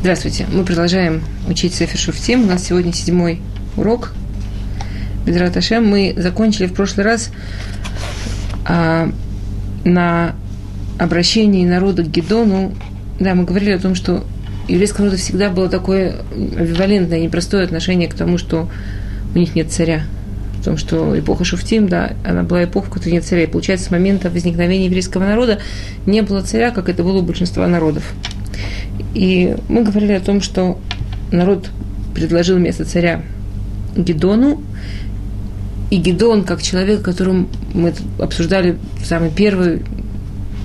Здравствуйте. Мы продолжаем учить Сефер Шуфтим. У нас сегодня седьмой урок. Бедрат Ашем. Мы закончили в прошлый раз а, на обращении народа к Гедону. Да, мы говорили о том, что еврейскому народу всегда было такое амбивалентное, непростое отношение к тому, что у них нет царя. В том, что эпоха Шуфтим, да, она была эпоха, в которой нет царя. И получается, с момента возникновения еврейского народа не было царя, как это было у большинства народов. И мы говорили о том, что народ предложил вместо царя Гедону, и Гедон, как человек, которым мы обсуждали самый первый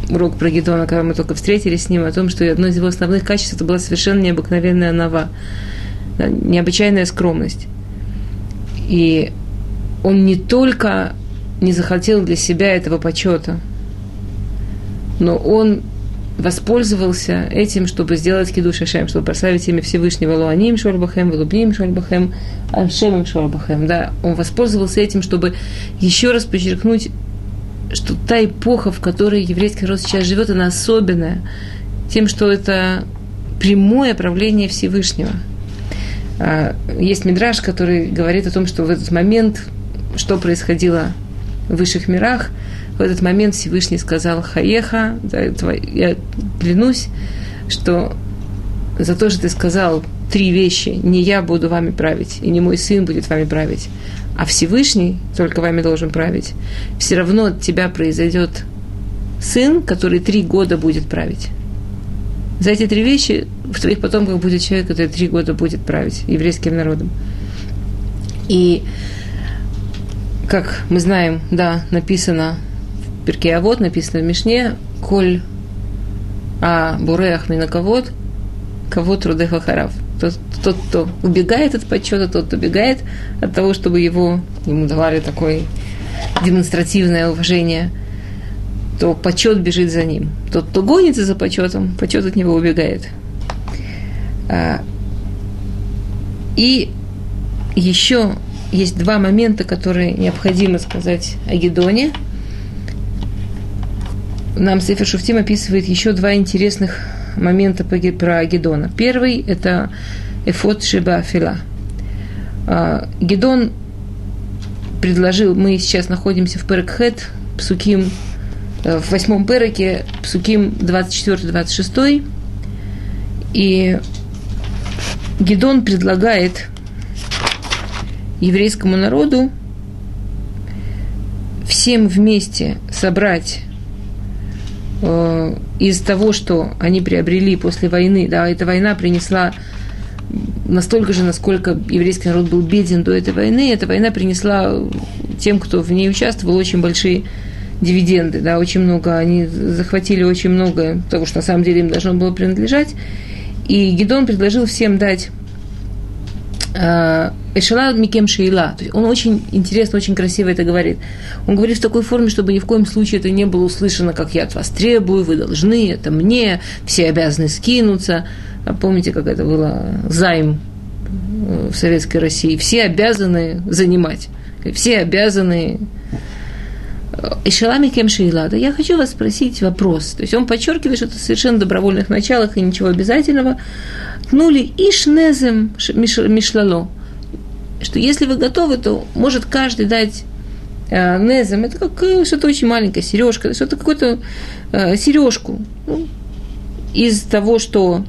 урок про Гедона, когда мы только встретились с ним, о том, что одно из его основных качеств это была совершенно необыкновенная нова, необычайная скромность. И он не только не захотел для себя этого почета, но он воспользовался этим, чтобы сделать киду шашем, чтобы прославить имя Всевышнего Луаним Шольбахем, Велубним Шольбахем, Ашемем Шольбахем. Да, он воспользовался этим, чтобы еще раз подчеркнуть, что та эпоха, в которой еврейский народ сейчас живет, она особенная, тем, что это прямое правление Всевышнего. А, есть мидраж, который говорит о том, что в этот момент, что происходило в высших мирах – в этот момент Всевышний сказал Хаеха, я клянусь, что за то, что ты сказал три вещи, не я буду вами править, и не мой сын будет вами править, а Всевышний только вами должен править, все равно от тебя произойдет сын, который три года будет править. За эти три вещи в твоих потомках будет человек, который три года будет править еврейским народом. И, как мы знаем, да, написано Перке А вот написано в Мишне, коль а буреах минаковод, кого трудеха харав. Тот, тот, кто убегает от почета, тот, убегает от того, чтобы его, ему давали такое демонстративное уважение, то почет бежит за ним. Тот, кто гонится за почетом, почет от него убегает. А, и еще есть два момента, которые необходимо сказать о Гедоне – нам Сефер Шуфтим описывает еще два интересных момента про Гедона. Первый – это Эфот Шиба Фила. А, Гедон предложил, мы сейчас находимся в Перекхет, Псуким, э, в восьмом Переке, Псуким 24-26, и Гедон предлагает еврейскому народу всем вместе собрать из того, что они приобрели после войны, да, эта война принесла настолько же, насколько еврейский народ был беден до этой войны, эта война принесла тем, кто в ней участвовал, очень большие дивиденды, да, очень много, они захватили очень много того, что на самом деле им должно было принадлежать. И Гедон предложил всем дать Э, Эшела Микем Шейла. Он очень интересно, очень красиво это говорит. Он говорит в такой форме, чтобы ни в коем случае это не было услышано, как я от вас требую, вы должны, это мне, все обязаны скинуться. А помните, как это было займ э, в Советской России? Все обязаны занимать. Все обязаны Ишелами кем да, я хочу вас спросить вопрос. То есть он подчеркивает, что это совершенно добровольных началах и ничего обязательного. Тнули ишнезем мишлало. Что если вы готовы, то может каждый дать э, незем. Это как э, что-то очень маленькое, сережка, что-то какую-то э, сережку. Ну, из того, что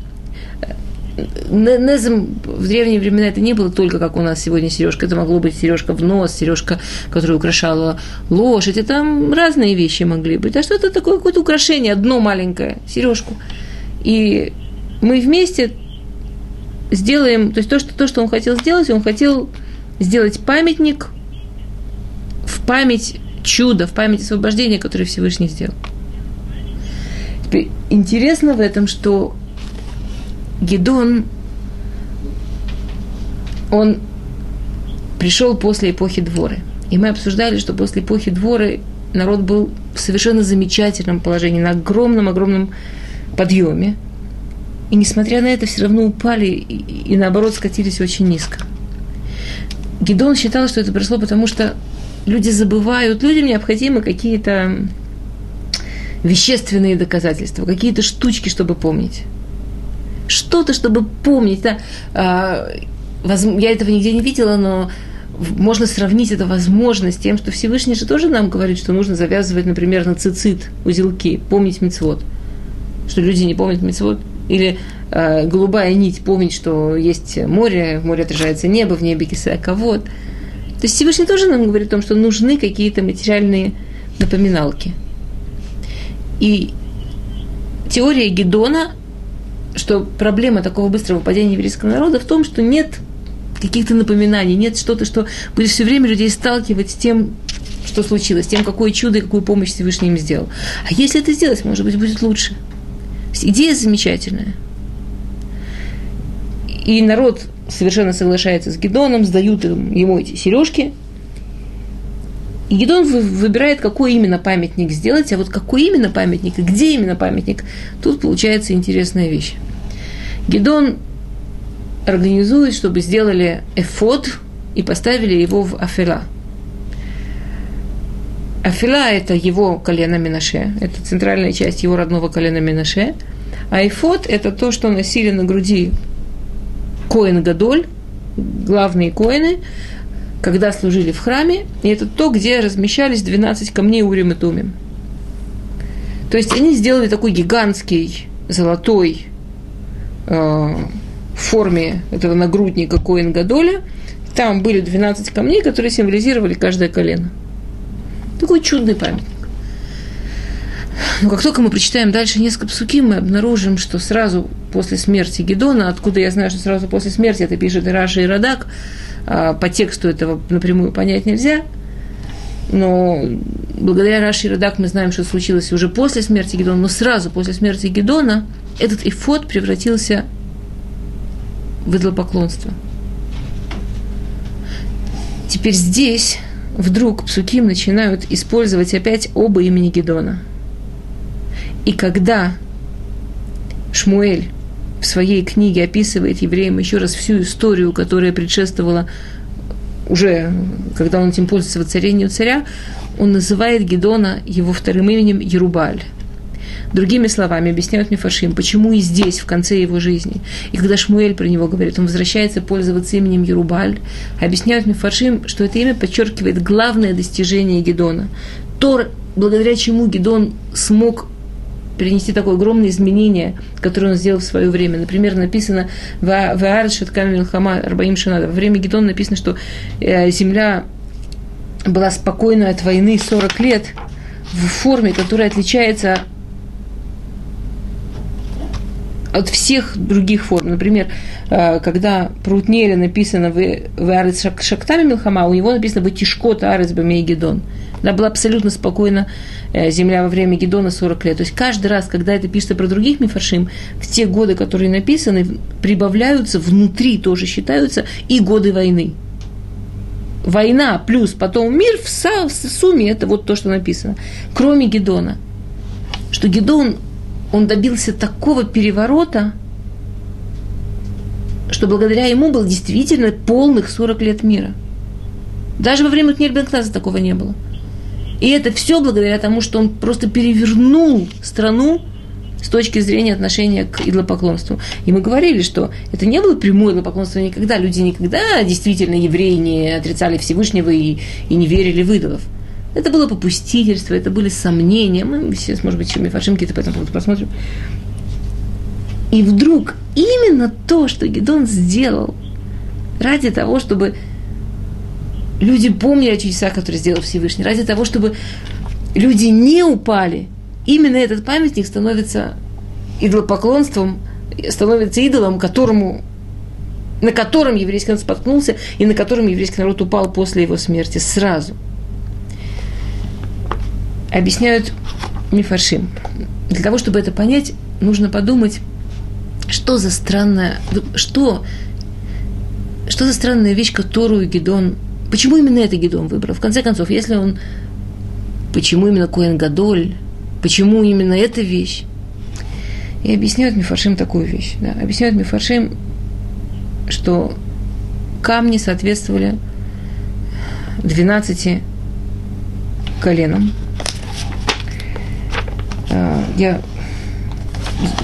Незом в древние времена это не было только как у нас сегодня сережка. Это могло быть сережка в нос, сережка, которая украшала лошадь. И там разные вещи могли быть. А что-то такое, какое-то украшение, одно маленькое, сережку. И мы вместе сделаем, то есть то, что, то, что он хотел сделать, он хотел сделать памятник в память чуда, в память освобождения, которое Всевышний сделал. Теперь интересно в этом, что Гедон, он пришел после эпохи Дворы. И мы обсуждали, что после эпохи Дворы народ был в совершенно замечательном положении, на огромном-огромном подъеме. И несмотря на это, все равно упали и, и наоборот скатились очень низко. Гедон считал, что это произошло потому, что люди забывают, людям необходимы какие-то вещественные доказательства, какие-то штучки, чтобы помнить что-то, чтобы помнить. Да? А, я этого нигде не видела, но можно сравнить это возможно с тем, что Всевышний же тоже нам говорит, что нужно завязывать, например, на цицит, узелки, помнить мецвод. Что люди не помнят мецвод. Или э, голубая нить, помнить, что есть море, в море отражается небо, в небе кисака, вот. То есть Всевышний тоже нам говорит о том, что нужны какие-то материальные напоминалки. И теория Гедона, что проблема такого быстрого падения еврейского народа в том, что нет каких-то напоминаний, нет что-то, что будет все время людей сталкивать с тем, что случилось, с тем, какое чудо и какую помощь Всевышний им сделал. А если это сделать, может быть, будет лучше. Идея замечательная. И народ совершенно соглашается с Гедоном, сдают ему эти сережки. И Гедон выбирает, какой именно памятник сделать, а вот какой именно памятник и где именно памятник, тут получается интересная вещь. Гедон организует, чтобы сделали эфод и поставили его в Афила. Афила – это его колено Минаше, это центральная часть его родного колена Минаше. А эфод – это то, что носили на груди Коин Гадоль, главные коины, когда служили в храме, и это то, где размещались 12 камней Урим и Тумим. То есть они сделали такой гигантский золотой э, в форме этого нагрудника Коин Гадоля. Там были 12 камней, которые символизировали каждое колено. Такой чудный памятник. Но как только мы прочитаем дальше несколько псуки, мы обнаружим, что сразу после смерти Гедона, откуда я знаю, что сразу после смерти это пишет и Раша, и Радак, а, по тексту этого напрямую понять нельзя, но благодаря Раши и Радак мы знаем, что случилось уже после смерти Гедона, но сразу после смерти Гедона этот эфот превратился в идолопоклонство. Теперь здесь вдруг псуким начинают использовать опять оба имени Гедона. И когда Шмуэль в своей книге описывает евреям еще раз всю историю, которая предшествовала уже, когда он этим пользуется воцарению царя, он называет Гедона его вторым именем Ерубаль. Другими словами, объясняют Мифашим, почему и здесь, в конце его жизни, и когда Шмуэль про него говорит, он возвращается пользоваться именем Ерубаль, объясняют Мифашим, что это имя подчеркивает главное достижение Гедона. То, благодаря чему Гедон смог перенести такое огромное изменение, которое он сделал в свое время. Например, написано в Аард Шаткам Милхама Арбаим Шанада. Во время Гедона написано, что э, земля была спокойна от войны 40 лет в форме, которая отличается от всех других форм. Например, э, когда про Утнеля написано в Арец Шактами Милхама, у него написано в Тишкот Арец Бамей Гедон. Да, была абсолютно спокойна э, земля во время Гедона 40 лет. То есть каждый раз, когда это пишется про других мифаршим, в те годы, которые написаны, прибавляются внутри, тоже считаются, и годы войны. Война плюс потом мир в, сумме, это вот то, что написано. Кроме Гедона. Что Гедон он добился такого переворота, что благодаря ему был действительно полных 40 лет мира. Даже во время Кнельбенкназа такого не было. И это все благодаря тому, что он просто перевернул страну с точки зрения отношения к идолопоклонству. И мы говорили, что это не было прямое идолопоклонство никогда. Люди никогда действительно евреи не отрицали Всевышнего и, и не верили в идолов. Это было попустительство, это были сомнения. Мы сейчас, может быть, еще Мифашим какие-то по этому поводу посмотрим. И вдруг именно то, что Гедон сделал ради того, чтобы люди помнили о чудесах, которые сделал Всевышний, ради того, чтобы люди не упали, именно этот памятник становится идолопоклонством, становится идолом, которому, на котором еврейский народ споткнулся и на котором еврейский народ упал после его смерти сразу – объясняют мифаршим. Для того, чтобы это понять, нужно подумать, что за странная, что, что за странная вещь, которую Гедон, почему именно это Гедон выбрал? В конце концов, если он, почему именно Коэн Гадоль, почему именно эта вещь? И объясняют Мифаршим такую вещь. Да? Объясняют Мифаршим, что камни соответствовали 12 коленам – я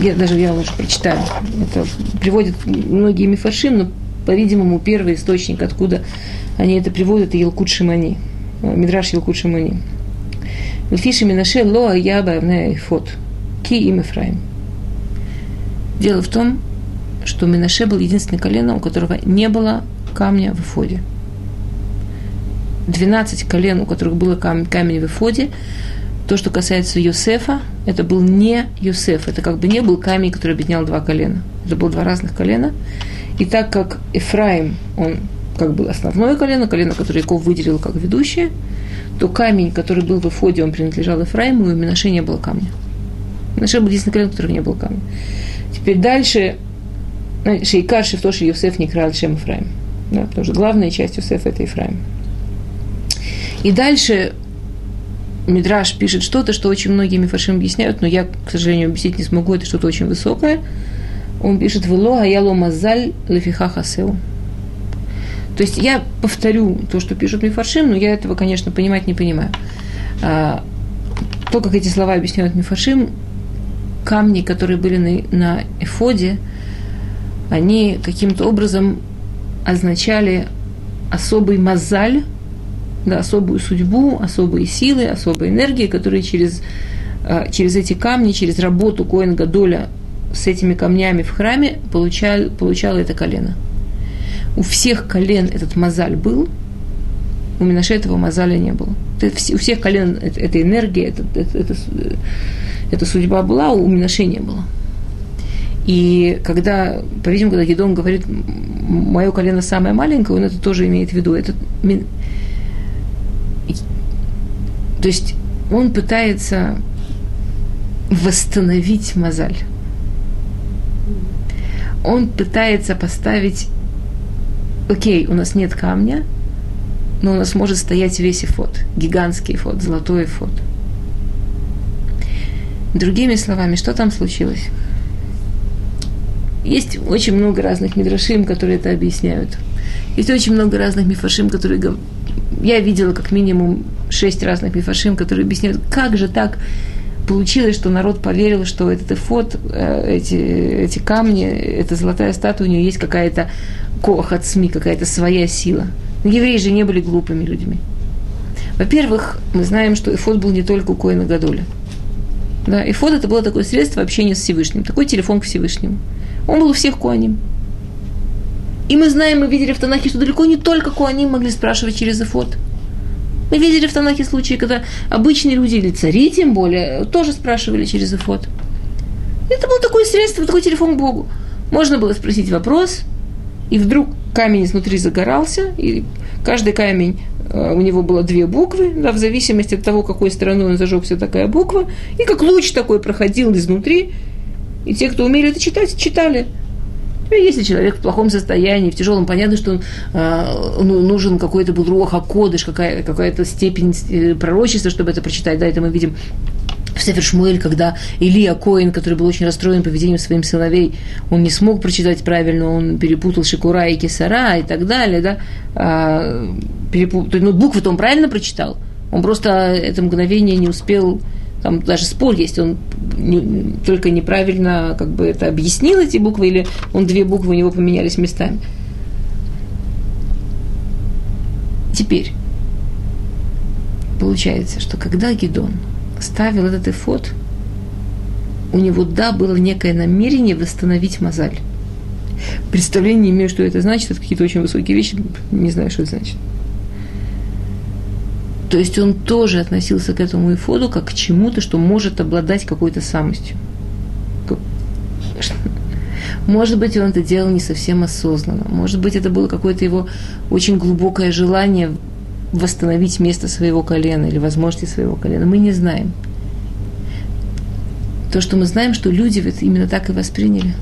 я даже я лучше прочитаю. Это приводят многие мифаршим, но, по-видимому, первый источник, откуда они это приводят, это Елкут Шимани. Мидраш Елкут Шимани. Лфиши Минаше Лоа Яба Фот. Ки им Ефраим. Дело в том, что Минаше был единственным коленом, у которого не было камня в Эфоде. 12 колен, у которых было камень в Эфоде, то, что касается Йосефа, это был не Йосеф, это как бы не был камень, который объединял два колена. Это было два разных колена. И так как Ефраим, он как бы основное колено, колено, которое Яков выделил как ведущее, то камень, который был в Эфоде, он принадлежал Ефраиму, и у Минаше не было камня. Минаше был единственный колено, у которого не было камня. Теперь дальше, Шейкар Шефтоши Йосеф не крал Шем Ефраим. Да, потому что главная часть Йосефа – это Ефраим. И дальше Мидраш пишет что-то, что очень многие мифашим объясняют, но я, к сожалению, объяснить не смогу, это что-то очень высокое. Он пишет «Вело аяло мазаль лефиха хасеу». То есть я повторю то, что пишут мифаршим, но я этого, конечно, понимать не понимаю. А, то, как эти слова объясняют мифаршим, камни, которые были на, на эфоде, они каким-то образом означали особый мазаль, да, особую судьбу, особые силы, особые энергии, которые через, а, через эти камни, через работу Коэн Гадоля с этими камнями в храме получал, получало это колено. У всех колен этот мозаль был, у Минаше этого мозаля не было. У всех колен эта энергия, эта, эта, эта, судьба была, у Минаше не было. И когда, по-видимому, когда Гедон говорит, мое колено самое маленькое, он это тоже имеет в виду. Это, то есть он пытается восстановить мозаль. Он пытается поставить, окей, у нас нет камня, но у нас может стоять весь эфот, гигантский эфот, золотой эфот. Другими словами, что там случилось? Есть очень много разных мидрашим, которые это объясняют. Есть очень много разных мифашим, которые я видела как минимум шесть разных мифашим, которые объясняют, как же так получилось, что народ поверил, что этот эфот, э, эти, эти камни, эта золотая статуя, у нее есть какая-то кох от СМИ, какая-то своя сила. Евреи же не были глупыми людьми. Во-первых, мы знаем, что эфот был не только у Коина Гадоля. Да, эфот это было такое средство общения с Всевышним, такой телефон к Всевышнему. Он был у всех Куаним. И мы знаем, мы видели в Танахе, что далеко не только Куаним могли спрашивать через эфот. Мы видели в Танахе случаи, когда обычные люди, или цари тем более, тоже спрашивали через эфот. Это было такое средство, такой телефон к Богу. Можно было спросить вопрос, и вдруг камень изнутри загорался, и каждый камень э, у него было две буквы, да, в зависимости от того, какой стороной он зажегся такая буква, и как луч такой проходил изнутри, и те, кто умели это читать, читали. Если человек в плохом состоянии, в тяжелом, понятно, что он, э, ну, нужен какой-то был руха кодыш, какая, какая-то степень э, пророчества, чтобы это прочитать. Да, это мы видим в Сефер Шмуэль, когда Илья Коин, который был очень расстроен поведением своим сыновей, он не смог прочитать правильно, он перепутал Шикура и Кесара и так далее, да, а, перепутал, ну, буквы-то он правильно прочитал, он просто это мгновение не успел там даже спор есть, он не, только неправильно как бы это объяснил эти буквы, или он две буквы у него поменялись местами. Теперь, получается, что когда Гедон ставил этот эфот, у него, да, было некое намерение восстановить мозаль. Представления не имею, что это значит, это какие-то очень высокие вещи, не знаю, что это значит. То есть он тоже относился к этому эфоду как к чему-то, что может обладать какой-то самостью. Может быть, он это делал не совсем осознанно. Может быть, это было какое-то его очень глубокое желание восстановить место своего колена или возможности своего колена. Мы не знаем. То, что мы знаем, что люди именно так и восприняли.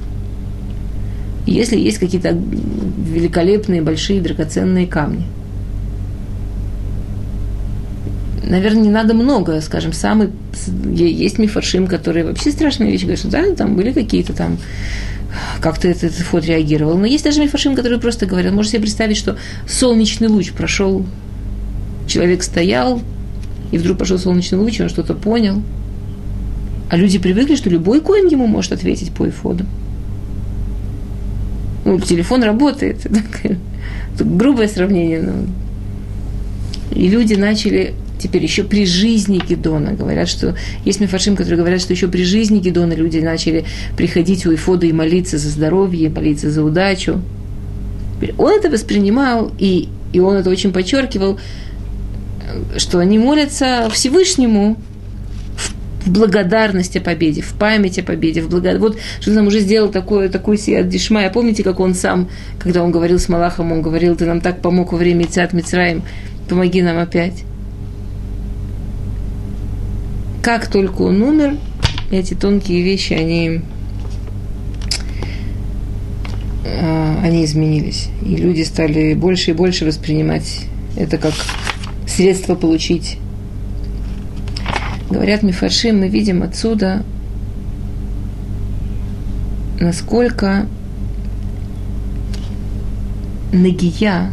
если есть какие-то великолепные, большие, драгоценные камни – наверное, не надо много, скажем, самый, есть мифаршим, которые вообще страшные вещи говорят, что да, там были какие-то там, как-то этот фот реагировал. Но есть даже мифаршим, которые просто говорят, можете себе представить, что солнечный луч прошел, человек стоял, и вдруг пошел солнечный луч, он что-то понял, А люди привыкли, что любой коин ему может ответить по эфоду. Ну, телефон работает. Грубое сравнение. Но... И люди начали теперь еще при жизни Гедона. Говорят, что есть мифашим, которые говорят, что еще при жизни Гедона люди начали приходить у Ифода и молиться за здоровье, молиться за удачу. Он это воспринимал, и, и он это очень подчеркивал, что они молятся Всевышнему в благодарность о победе, в память о победе, в благо... Вот что нам уже сделал такое, такой сиат дишмая. Помните, как он сам, когда он говорил с Малахом, он говорил, ты нам так помог во время Ицат Мицраим, помоги нам опять. Как только он умер, эти тонкие вещи, они, а, они изменились. И люди стали больше и больше воспринимать это как средство получить. Говорят Мифарши, мы видим отсюда, насколько нагия,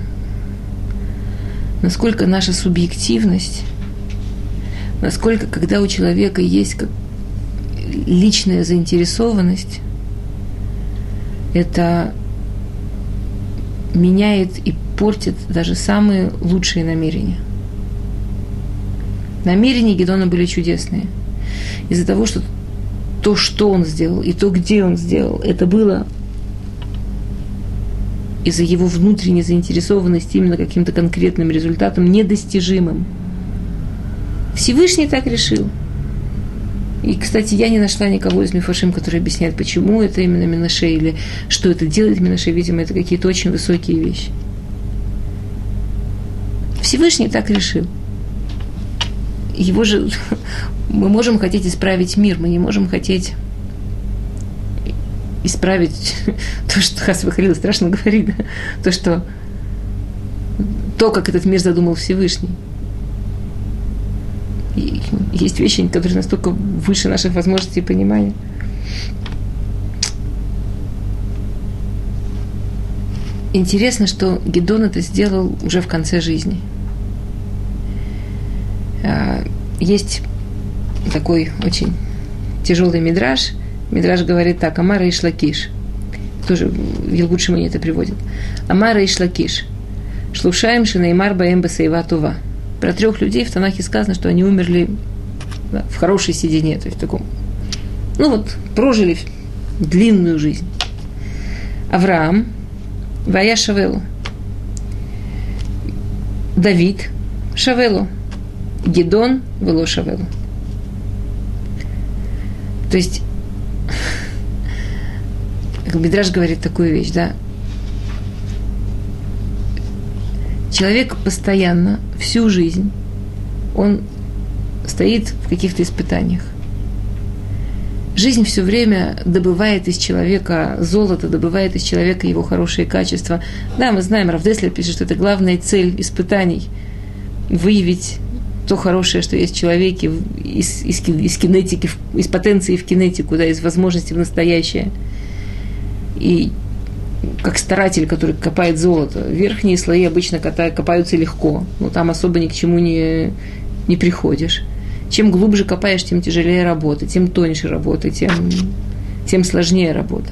насколько наша субъективность, насколько, когда у человека есть как личная заинтересованность, это меняет и портит даже самые лучшие намерения – Намерения Гедона были чудесные. Из-за того, что то, что он сделал, и то, где он сделал, это было из-за его внутренней заинтересованности именно каким-то конкретным результатом, недостижимым. Всевышний так решил. И, кстати, я не нашла никого из Мифашим, который объясняет, почему это именно Минаше, или что это делает Минаше. Видимо, это какие-то очень высокие вещи. Всевышний так решил его же мы можем хотеть исправить мир, мы не можем хотеть исправить то, что Хас Михаил страшно говорит, да? то, что то, как этот мир задумал Всевышний. Есть вещи, которые настолько выше наших возможностей и понимания. Интересно, что Гедон это сделал уже в конце жизни – а, есть такой очень тяжелый мидраж. Мидраж говорит так, Амара и Шлакиш. Тоже Елгут это приводит. Амара и Шлакиш. Шлушаем Шинеймар Баэм Басаева Тува. Про трех людей в Танахе сказано, что они умерли да, в хорошей седине, то есть в таком, ну вот, прожили длинную жизнь. Авраам, Вая Шавелу. Давид, Шавелу. Гедон Велошавелу. То есть, как Бидраж говорит такую вещь, да, человек постоянно, всю жизнь, он стоит в каких-то испытаниях. Жизнь все время добывает из человека золото, добывает из человека его хорошие качества. Да, мы знаем, Равдеслер пишет, что это главная цель испытаний – выявить то хорошее, что есть в человеке, из, из, из кинетики, из потенции в кинетику, да, из возможности в настоящее. И как старатель, который копает золото. Верхние слои обычно копаются легко, но там особо ни к чему не, не приходишь. Чем глубже копаешь, тем тяжелее работа, тем тоньше работа, тем, тем сложнее работа.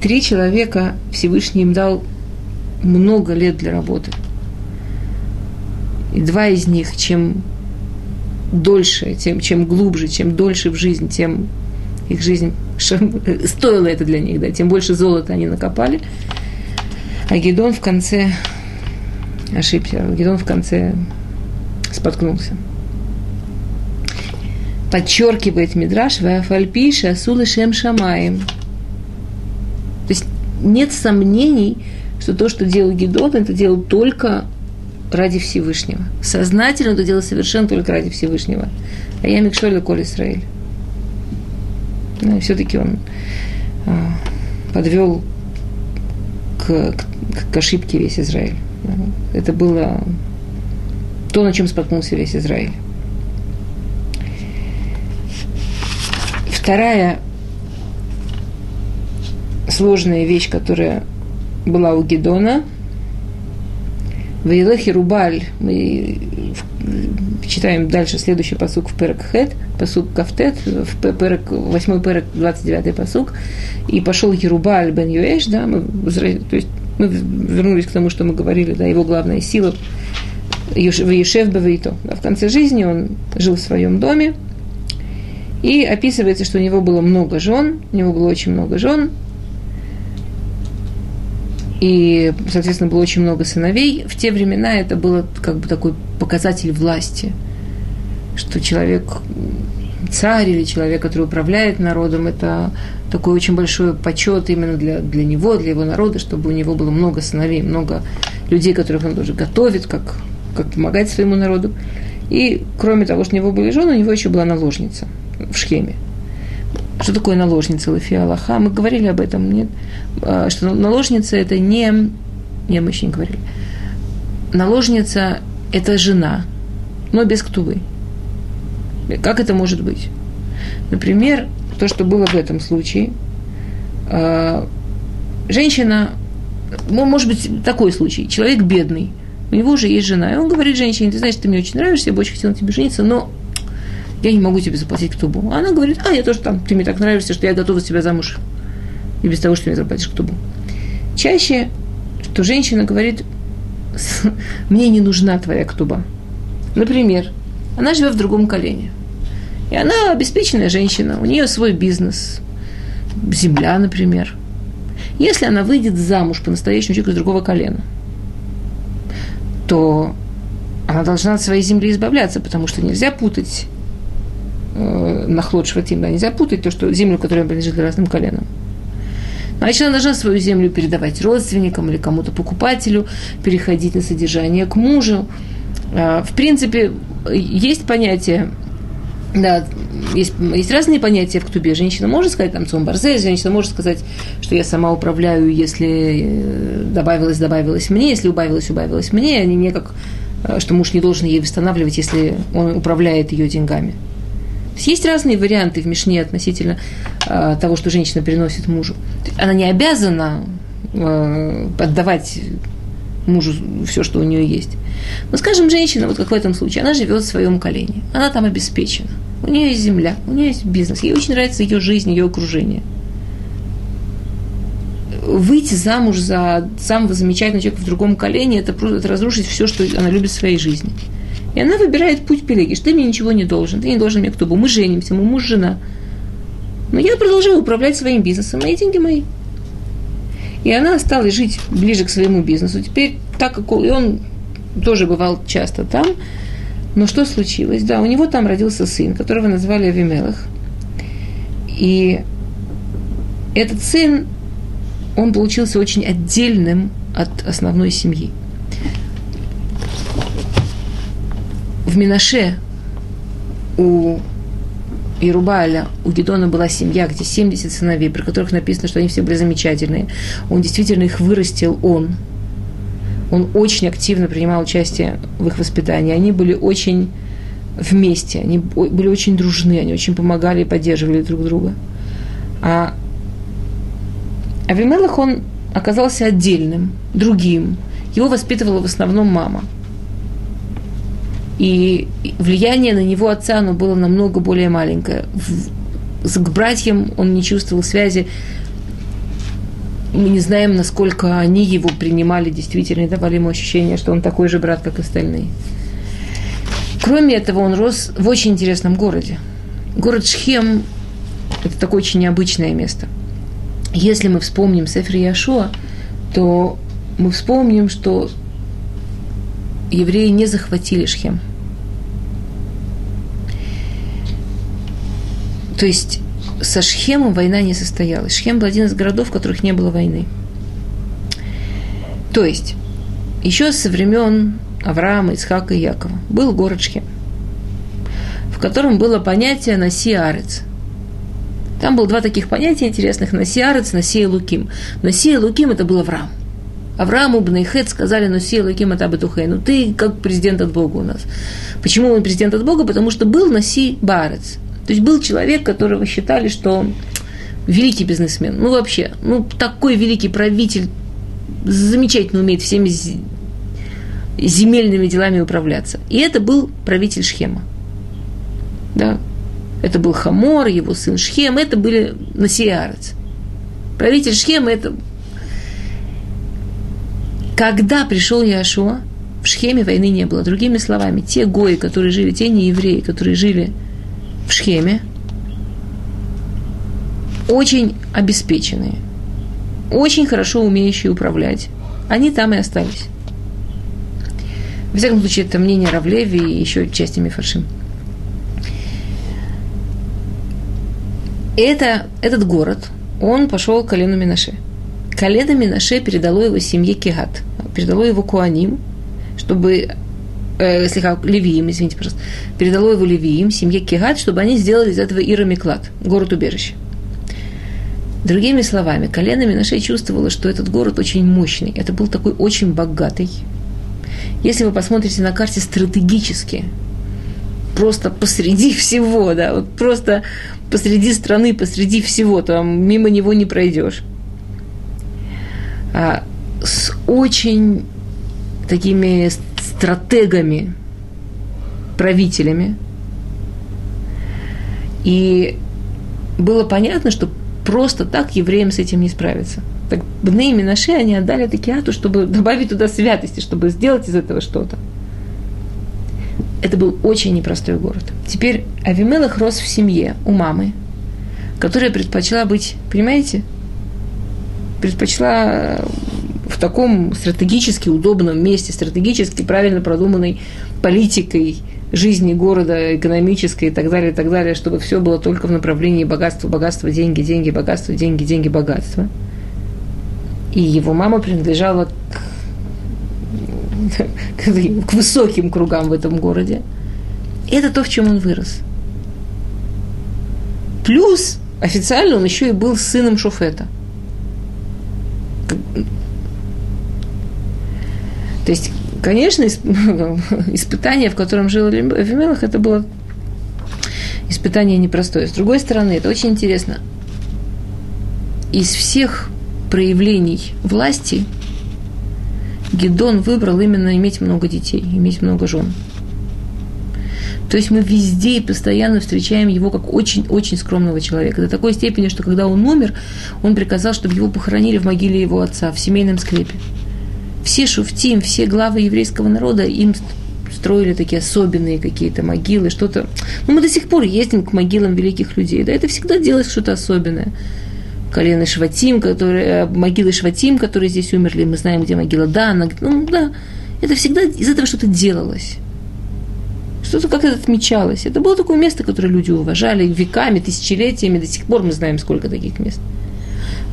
Три человека Всевышний им дал много лет для работы – и два из них, чем дольше, тем, чем глубже, чем дольше в жизнь, тем их жизнь стоило это для них, да, тем больше золота они накопали. А Гедон в конце ошибся, Гедон в конце споткнулся. Подчеркивает Мидраш, Вафальпиша Асулы Шем Шамаем. То есть нет сомнений, что то, что делал Гедон, это делал только ради Всевышнего. Сознательно это делал совершенно только ради Всевышнего. А я Микшоля Коль Исраиль. Ну, все-таки он а, подвел к, к, к ошибке весь Израиль. Это было то, на чем споткнулся весь Израиль. Вторая сложная вещь, которая была у Гедона – Вейлехи Рубаль, мы читаем дальше следующий посук в Перек Хет, посук Кафтет, в перек, 8 Перек, 29 посук, и пошел Ерубаль бен Юэш, да, мы, то есть мы вернулись к тому, что мы говорили, да, его главная сила, в Ешев Бавейто. В конце жизни он жил в своем доме, и описывается, что у него было много жен, у него было очень много жен, и, соответственно, было очень много сыновей. В те времена это было как бы такой показатель власти, что человек, царь или человек, который управляет народом, это такой очень большой почет именно для, для него, для его народа, чтобы у него было много сыновей, много людей, которых он тоже готовит, как, как помогать своему народу. И кроме того, что у него были жены, у него еще была наложница в Шхеме. Что такое наложница Лафи Аллаха? Мы говорили об этом, нет? А, что наложница это не... Не, мы еще не говорили. Наложница – это жена, но без ктувы. Как это может быть? Например, то, что было в этом случае. А, женщина, ну, может быть, такой случай. Человек бедный, у него уже есть жена, и он говорит женщине, ты знаешь, ты мне очень нравишься, я бы очень хотела на тебе жениться, но я не могу тебе заплатить ктубу. Она говорит, а, я тоже там, ты мне так нравишься, что я готова тебя замуж. И без того, что ты мне заплатишь ктубу. Чаще, что женщина говорит, мне не нужна твоя ктуба. Например, она живет в другом колене. И она обеспеченная женщина, у нее свой бизнес, земля, например. Если она выйдет замуж по-настоящему человеку из другого колена, то она должна от своей земли избавляться, потому что нельзя путать э, нахлод шватим, да, нельзя путать то, что землю, которая принадлежит разным коленам. Значит, она должна свою землю передавать родственникам или кому-то покупателю, переходить на содержание к мужу. А, в принципе, есть понятие, да, есть, есть разные понятия в ктубе. Женщина может сказать, там, цом барзе, женщина может сказать, что я сама управляю, если э, добавилось, добавилось мне, если убавилось, убавилось мне, а не как, э, что муж не должен ей восстанавливать, если он управляет ее деньгами. Есть разные варианты в Мишне относительно э, того, что женщина приносит мужу. Она не обязана э, отдавать мужу все, что у нее есть. Но, скажем, женщина, вот как в этом случае, она живет в своем колене, она там обеспечена, у нее есть земля, у нее есть бизнес, ей очень нравится ее жизнь, ее окружение. Выйти замуж за самого замечательного человека в другом колене, это просто это разрушить все, что она любит в своей жизни. И она выбирает путь Пелеги, что ты мне ничего не должен, ты не должен мне кто бы. Мы женимся, мы муж, жена. Но я продолжаю управлять своим бизнесом, мои деньги мои. И она осталась жить ближе к своему бизнесу. Теперь, так как он, и он тоже бывал часто там, но что случилось? Да, у него там родился сын, которого назвали Авимелах. И этот сын, он получился очень отдельным от основной семьи. В Минаше у Ирубаля, у Гедона была семья, где 70 сыновей, про которых написано, что они все были замечательные. Он действительно их вырастил, он. Он очень активно принимал участие в их воспитании. Они были очень вместе, они были очень дружны, они очень помогали и поддерживали друг друга. А Авимелах, он оказался отдельным, другим. Его воспитывала в основном мама – и влияние на него отца, оно было намного более маленькое. В, к братьям он не чувствовал связи. Мы не знаем, насколько они его принимали действительно и давали ему ощущение, что он такой же брат, как остальные. Кроме этого, он рос в очень интересном городе. Город Шхем – это такое очень необычное место. Если мы вспомним Сефер Яшуа, то мы вспомним, что евреи не захватили Шхем. То есть со Шхемом война не состоялась. Шхем был один из городов, в которых не было войны. То есть, еще со времен Авраама, Исхака и Якова был город Шхем, в котором было понятие «наси-арец». Там было два таких понятия интересных – «наси-арец», «наси луким». «Наси луким» – это был Авраам – Аврааму Бнейхет сказали, ну это бетухей, ну ты как президент от Бога у нас. Почему он президент от Бога? Потому что был Наси Барец. То есть был человек, которого считали, что великий бизнесмен. Ну вообще, ну такой великий правитель, замечательно умеет всеми земельными делами управляться. И это был правитель Шхема. Да. Это был Хамор, его сын Шхем, это были Насиарец. Правитель Шхема это... Когда пришел Яшуа, в Шхеме войны не было. Другими словами, те гои, которые жили, те неевреи, которые жили в Шхеме, очень обеспеченные, очень хорошо умеющие управлять, они там и остались. В всяком случае, это мнение Равлеви и еще части Мифаршим. Это, этот город, он пошел к колену Минаше. Колено Минаше передало его семье Кигат, передало его Куаним, чтобы э, слегка Левиим, извините, пожалуйста, передало его Левиим, семье Кигат, чтобы они сделали из этого Ира Миклад, город-убежище. Другими словами, колено Минаше чувствовало, что этот город очень мощный. Это был такой очень богатый. Если вы посмотрите на карте стратегически, просто посреди всего, да, вот просто посреди страны, посреди всего, там мимо него не пройдешь. А, с очень такими стратегами, правителями. И было понятно, что просто так евреям с этим не справиться. Так Бны и Минаши, они отдали Такиату, чтобы добавить туда святости, чтобы сделать из этого что-то. Это был очень непростой город. Теперь Авимелах рос в семье у мамы, которая предпочла быть, понимаете, предпочла в таком стратегически удобном месте, стратегически правильно продуманной политикой жизни города, экономической и так далее, и так далее, чтобы все было только в направлении богатства, богатства, деньги, деньги, богатства, деньги, деньги, богатства. И его мама принадлежала к, к, высоким кругам в этом городе. Это то, в чем он вырос. Плюс официально он еще и был сыном Шуфета. То есть, конечно, испытание, в котором жил Авимелах, это было испытание непростое. С другой стороны, это очень интересно. Из всех проявлений власти Гедон выбрал именно иметь много детей, иметь много жен. То есть мы везде и постоянно встречаем его как очень-очень скромного человека. До такой степени, что когда он умер, он приказал, чтобы его похоронили в могиле его отца, в семейном склепе. Все шуфтим, все главы еврейского народа, им строили такие особенные какие-то могилы, что-то. Ну, мы до сих пор ездим к могилам великих людей. Да, это всегда делать что-то особенное. Колено Шватим, которые, э, могилы Шватим, которые здесь умерли, мы знаем, где могила Дана. Ну, да, это всегда из этого что-то делалось что-то как это отмечалось. Это было такое место, которое люди уважали веками, тысячелетиями, до сих пор мы знаем, сколько таких мест.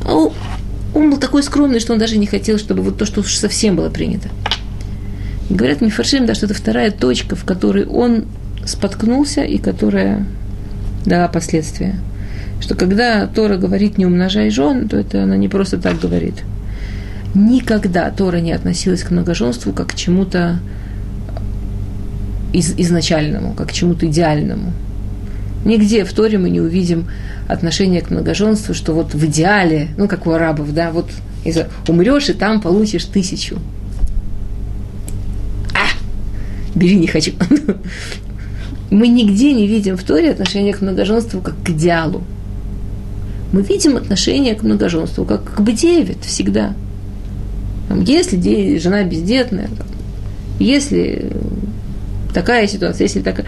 А он, был такой скромный, что он даже не хотел, чтобы вот то, что уж совсем было принято. Говорят Мифаршим, да, что это вторая точка, в которой он споткнулся и которая дала последствия. Что когда Тора говорит «не умножай жен», то это она не просто так говорит. Никогда Тора не относилась к многоженству как к чему-то из, изначальному, как к чему-то идеальному. Нигде в Торе мы не увидим отношение к многоженству, что вот в идеале, ну, как у арабов, да, вот умрешь, и там получишь тысячу. А! Бери, не хочу. Мы нигде не видим в Торе отношение к многоженству как к идеалу. Мы видим отношение к многоженству как к бдевит всегда. Если жена бездетная, если такая ситуация, если такая...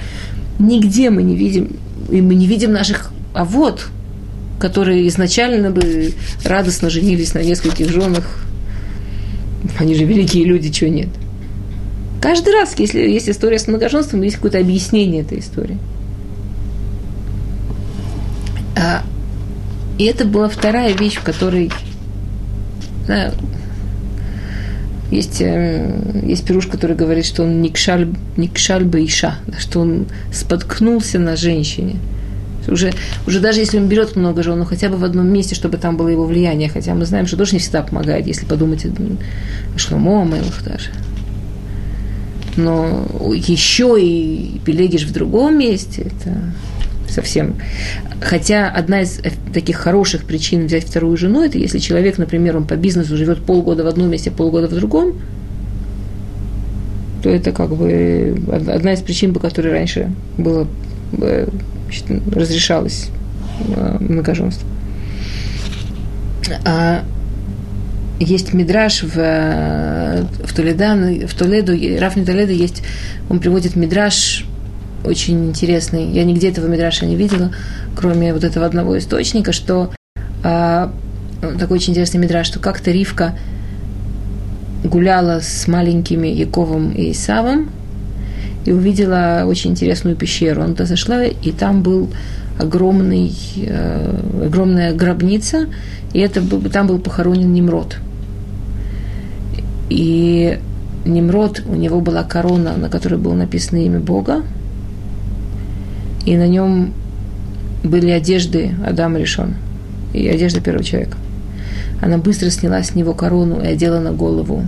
Нигде мы не видим, и мы не видим наших... А вот, которые изначально бы радостно женились на нескольких женах. Они же великие люди, чего нет. Каждый раз, если есть история с многоженством, есть какое-то объяснение этой истории. А, и это была вторая вещь, в которой есть, э, есть пируш, который говорит, что он никшаль, никшаль бейша, что он споткнулся на женщине. Уже, уже даже если он берет много жен, ну хотя бы в одном месте, чтобы там было его влияние, хотя мы знаем, что тоже не всегда помогает, если подумать о Шломо, о Мелах даже. Но еще и Пелегиш в другом месте, это совсем. Хотя одна из таких хороших причин взять вторую жену, это если человек, например, он по бизнесу живет полгода в одном месте, полгода в другом, то это как бы одна из причин, по которой раньше было значит, разрешалось многоженство. А есть мидраж в, в, Толедан, в Толеду, Рафни Толеду есть, он приводит мидраж очень интересный. Я нигде этого мидраша не видела, кроме вот этого одного источника, что а, такой очень интересный мидраж, что как-то Ривка гуляла с маленькими Яковом и Исавом и увидела очень интересную пещеру. Он туда зашла, и там был огромный, э, огромная гробница, и это, там был похоронен Немрод. И Немрод, у него была корона, на которой было написано имя Бога, и на нем были одежды Адама Решон, и одежда первого человека. Она быстро сняла с него корону и одела на голову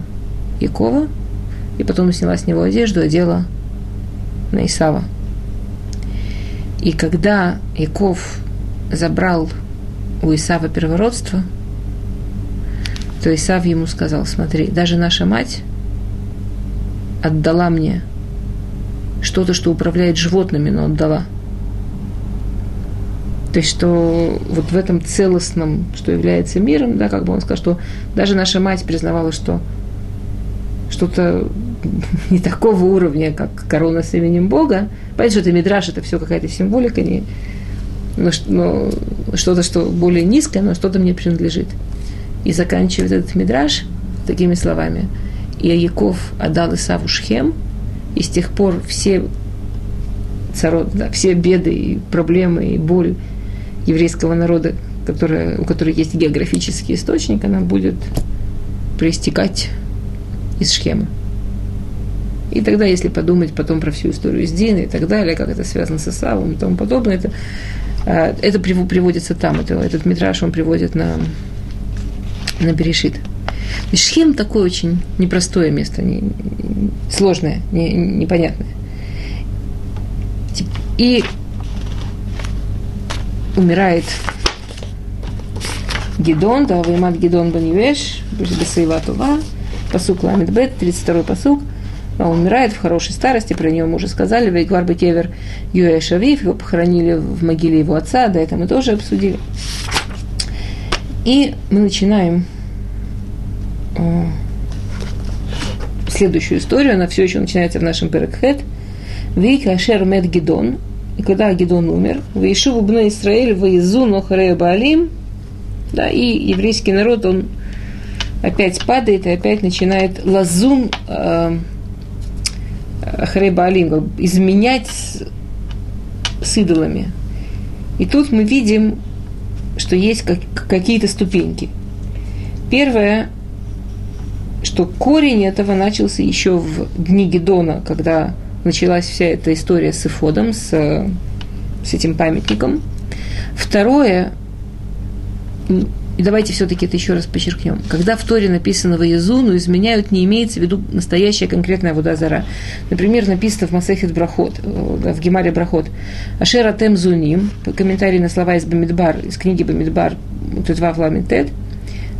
Якова, и потом сняла с него одежду одела на Исава. И когда Яков забрал у Исава первородство, то Исав ему сказал, смотри, даже наша мать отдала мне что-то, что управляет животными, но отдала. То есть, что вот в этом целостном, что является миром, да, как бы он сказал, что даже наша мать признавала, что что-то не такого уровня, как корона с именем Бога. Понятно, что это мидраж, это все какая-то символика, не, но, но что-то, что более низкое, но что-то мне принадлежит. И заканчивает этот мидраж такими словами. И Яков отдал Исаву Шхем, и с тех пор все царот, да, все беды и проблемы и боль еврейского народа, которая, у которой есть географический источник, она будет проистекать из Шхема. И тогда, если подумать потом про всю историю с Диной и так далее, как это связано с Исавом и тому подобное, это, а, это приводится там, это, этот метраж он приводит на, на Берешит. Шхем такое очень непростое место, не, сложное, не, непонятное. И умирает Гидон, да, Ваймат Гидон Банивеш, Бесаева Това, посук Ламидбет, 32-й посук – а умирает в хорошей старости, про него мы уже сказали, Вейгвар Бекевер Юэ Шавив, его похоронили в могиле его отца, да, это мы тоже обсудили. И мы начинаем э, следующую историю, она все еще начинается в нашем Перекхет. Вик Ашер Мед Гидон, и когда Гидон умер, в Израиль, Ваизу Нохарея Баалим, да, и еврейский народ, он опять падает и опять начинает лазун э, изменять с, идолами. И тут мы видим, что есть как, какие-то ступеньки. Первое, что корень этого начался еще в дни Гедона, когда началась вся эта история с Эфодом, с, с этим памятником. Второе, и давайте все-таки это еще раз подчеркнем. Когда в Торе написано «Ваязуну», изменяют, не имеется в виду настоящая конкретная вода зара. Например, написано в Масехет Брахот, э, в Гемаре Брахот, «Ашера тем зуним», комментарий на слова из Бамидбар, из книги Бамидбар, Тетва Фламентет,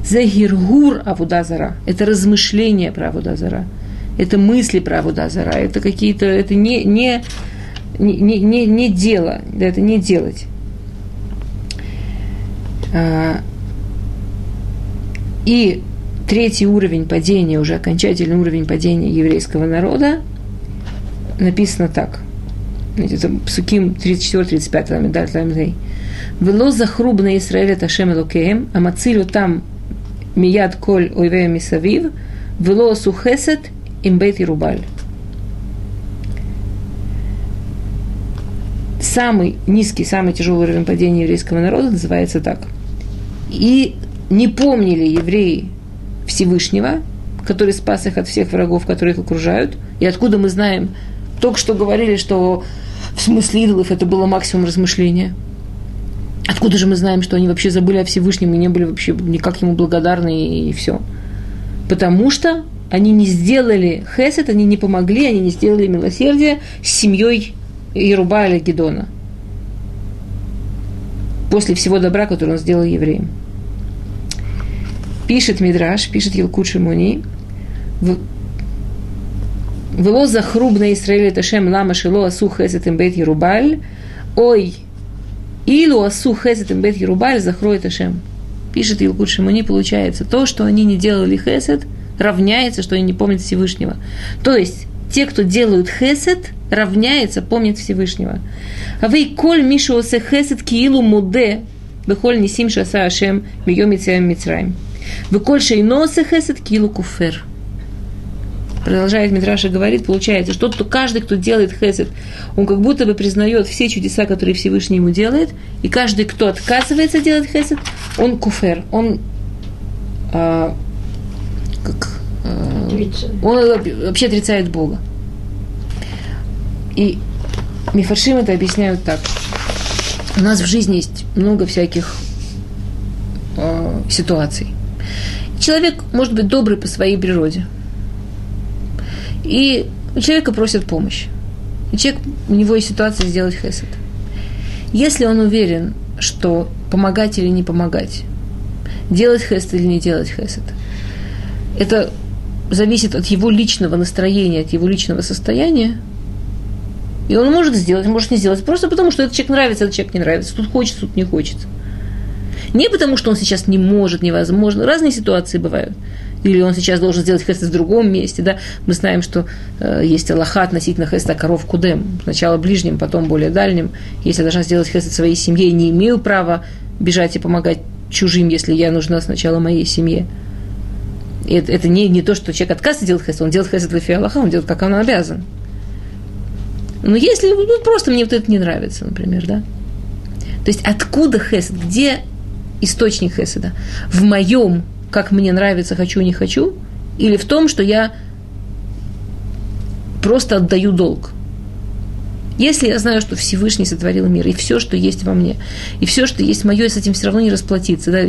«Загиргур Авуда Зара». Это размышления про Авуда Зара. Это мысли про Авуда Зара. Это какие-то, это не, не, не, не, не дело, да, это не делать. А, и третий уровень падения, уже окончательный уровень падения еврейского народа, написано так. Это Псуким 34-35 Ламедаль Ламдей. Вело захруб на Исраэле Ташем Элокеем, а мацилю там мияд коль ойвея мисавив, вело сухесет имбейт и рубаль. Самый низкий, самый тяжелый уровень падения еврейского народа называется так. И не помнили евреи Всевышнего, который спас их от всех врагов, которые их окружают. И откуда мы знаем, только что говорили, что в смысле идолов это было максимум размышления. Откуда же мы знаем, что они вообще забыли о Всевышнем и не были вообще никак ему благодарны и все? Потому что они не сделали хесед, они не помогли, они не сделали милосердие с семьей Ируба или Гедона. После всего добра, которое он сделал евреям. Пишет Мидраш, пишет Елкут Шимони, Вело захруб на Исраиле Ташем лама шило асу хесет им бет Ерубаль. Ой, илу асу хесет им бет Ерубаль захроет Ташем. Пишет Илкут Шимони, получается, то, что они не делали хесед, равняется, что они не помнят Всевышнего. То есть, те, кто делают хесед, равняется, помнит Всевышнего. А вы коль мишу хесед киилу муде, бехоль нисим шаса ашем мием мицраем. Вы коль хесед киилу куфер продолжает Митраша говорит, получается, что то каждый, кто делает хесед, он как будто бы признает все чудеса, которые Всевышний ему делает, и каждый, кто отказывается делать хесед, он куфер, он а, как, а, он вообще отрицает Бога. И Мифаршим это объясняют так. У нас в жизни есть много всяких э, ситуаций. Человек может быть добрый по своей природе – и у человека просят помощь. И человек, у него есть ситуация сделать хесед. Если он уверен, что помогать или не помогать, делать хесед или не делать хесед, это зависит от его личного настроения, от его личного состояния, и он может сделать, может не сделать, просто потому что этот человек нравится, этот человек не нравится, тут хочется, тут не хочется. Не потому, что он сейчас не может, невозможно. Разные ситуации бывают. Или он сейчас должен сделать хесед в другом месте, да, мы знаем, что э, есть Аллаха относительно хеста коров кудем, сначала ближним, потом более дальним, если я должна сделать хесед своей семье, не имею права бежать и помогать чужим, если я нужна сначала моей семье. Это, не, не то, что человек отказывается делать хесед, он делает хесед в Аллаха, он делает, как он обязан. Но если ну, просто мне вот это не нравится, например, да. То есть откуда хесед? Где источник хеседа? В моем как мне нравится, хочу, не хочу, или в том, что я просто отдаю долг. Если я знаю, что Всевышний сотворил мир, и все, что есть во мне, и все, что есть мое, с этим все равно не расплатиться. Да?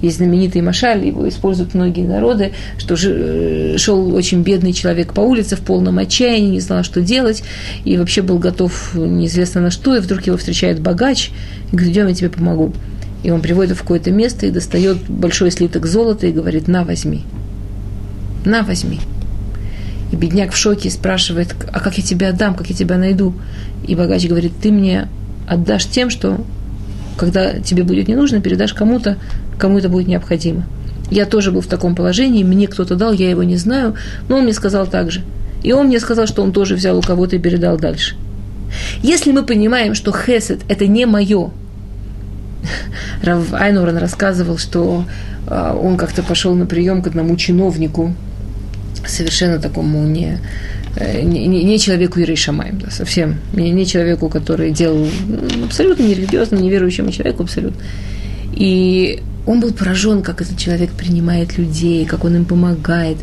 Есть знаменитый Машаль, его используют многие народы, что э, шел очень бедный человек по улице в полном отчаянии, не знал, что делать, и вообще был готов неизвестно на что, и вдруг его встречает богач, и говорит, идем, я тебе помогу. И он приводит в какое-то место и достает большой слиток золота и говорит, на, возьми. На, возьми. И бедняк в шоке спрашивает, а как я тебя отдам, как я тебя найду? И богач говорит, ты мне отдашь тем, что когда тебе будет не нужно, передашь кому-то, кому это будет необходимо. Я тоже был в таком положении, мне кто-то дал, я его не знаю, но он мне сказал так же. И он мне сказал, что он тоже взял у кого-то и передал дальше. Если мы понимаем, что хесед – это не мое, Рав Айнуран рассказывал, что а, он как-то пошел на прием к одному чиновнику, совершенно такому не, э, не, не человеку Ирей Шамаем, да, совсем, не, не человеку, который делал ну, абсолютно нерелигиозному, неверующему человеку абсолютно. И он был поражен, как этот человек принимает людей, как он им помогает.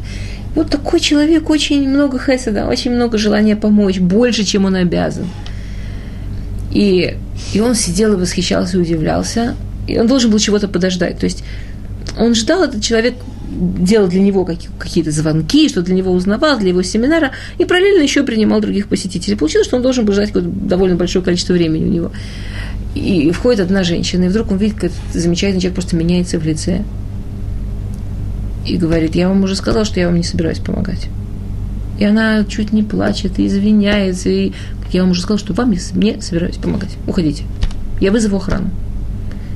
Вот такой человек очень много хеседа, очень много желания помочь, больше, чем он обязан. И, и он сидел и восхищался, и удивлялся. И он должен был чего-то подождать. То есть он ждал, этот человек делал для него какие-то звонки, что для него узнавал, для его семинара, и параллельно еще принимал других посетителей. Получилось, что он должен был ждать довольно большое количество времени у него. И входит одна женщина, и вдруг он видит, как замечательный человек просто меняется в лице. И говорит, я вам уже сказал, что я вам не собираюсь помогать. И она чуть не плачет, и извиняется, и я вам уже сказала, что вам я мне собираюсь помогать. Уходите. Я вызову охрану.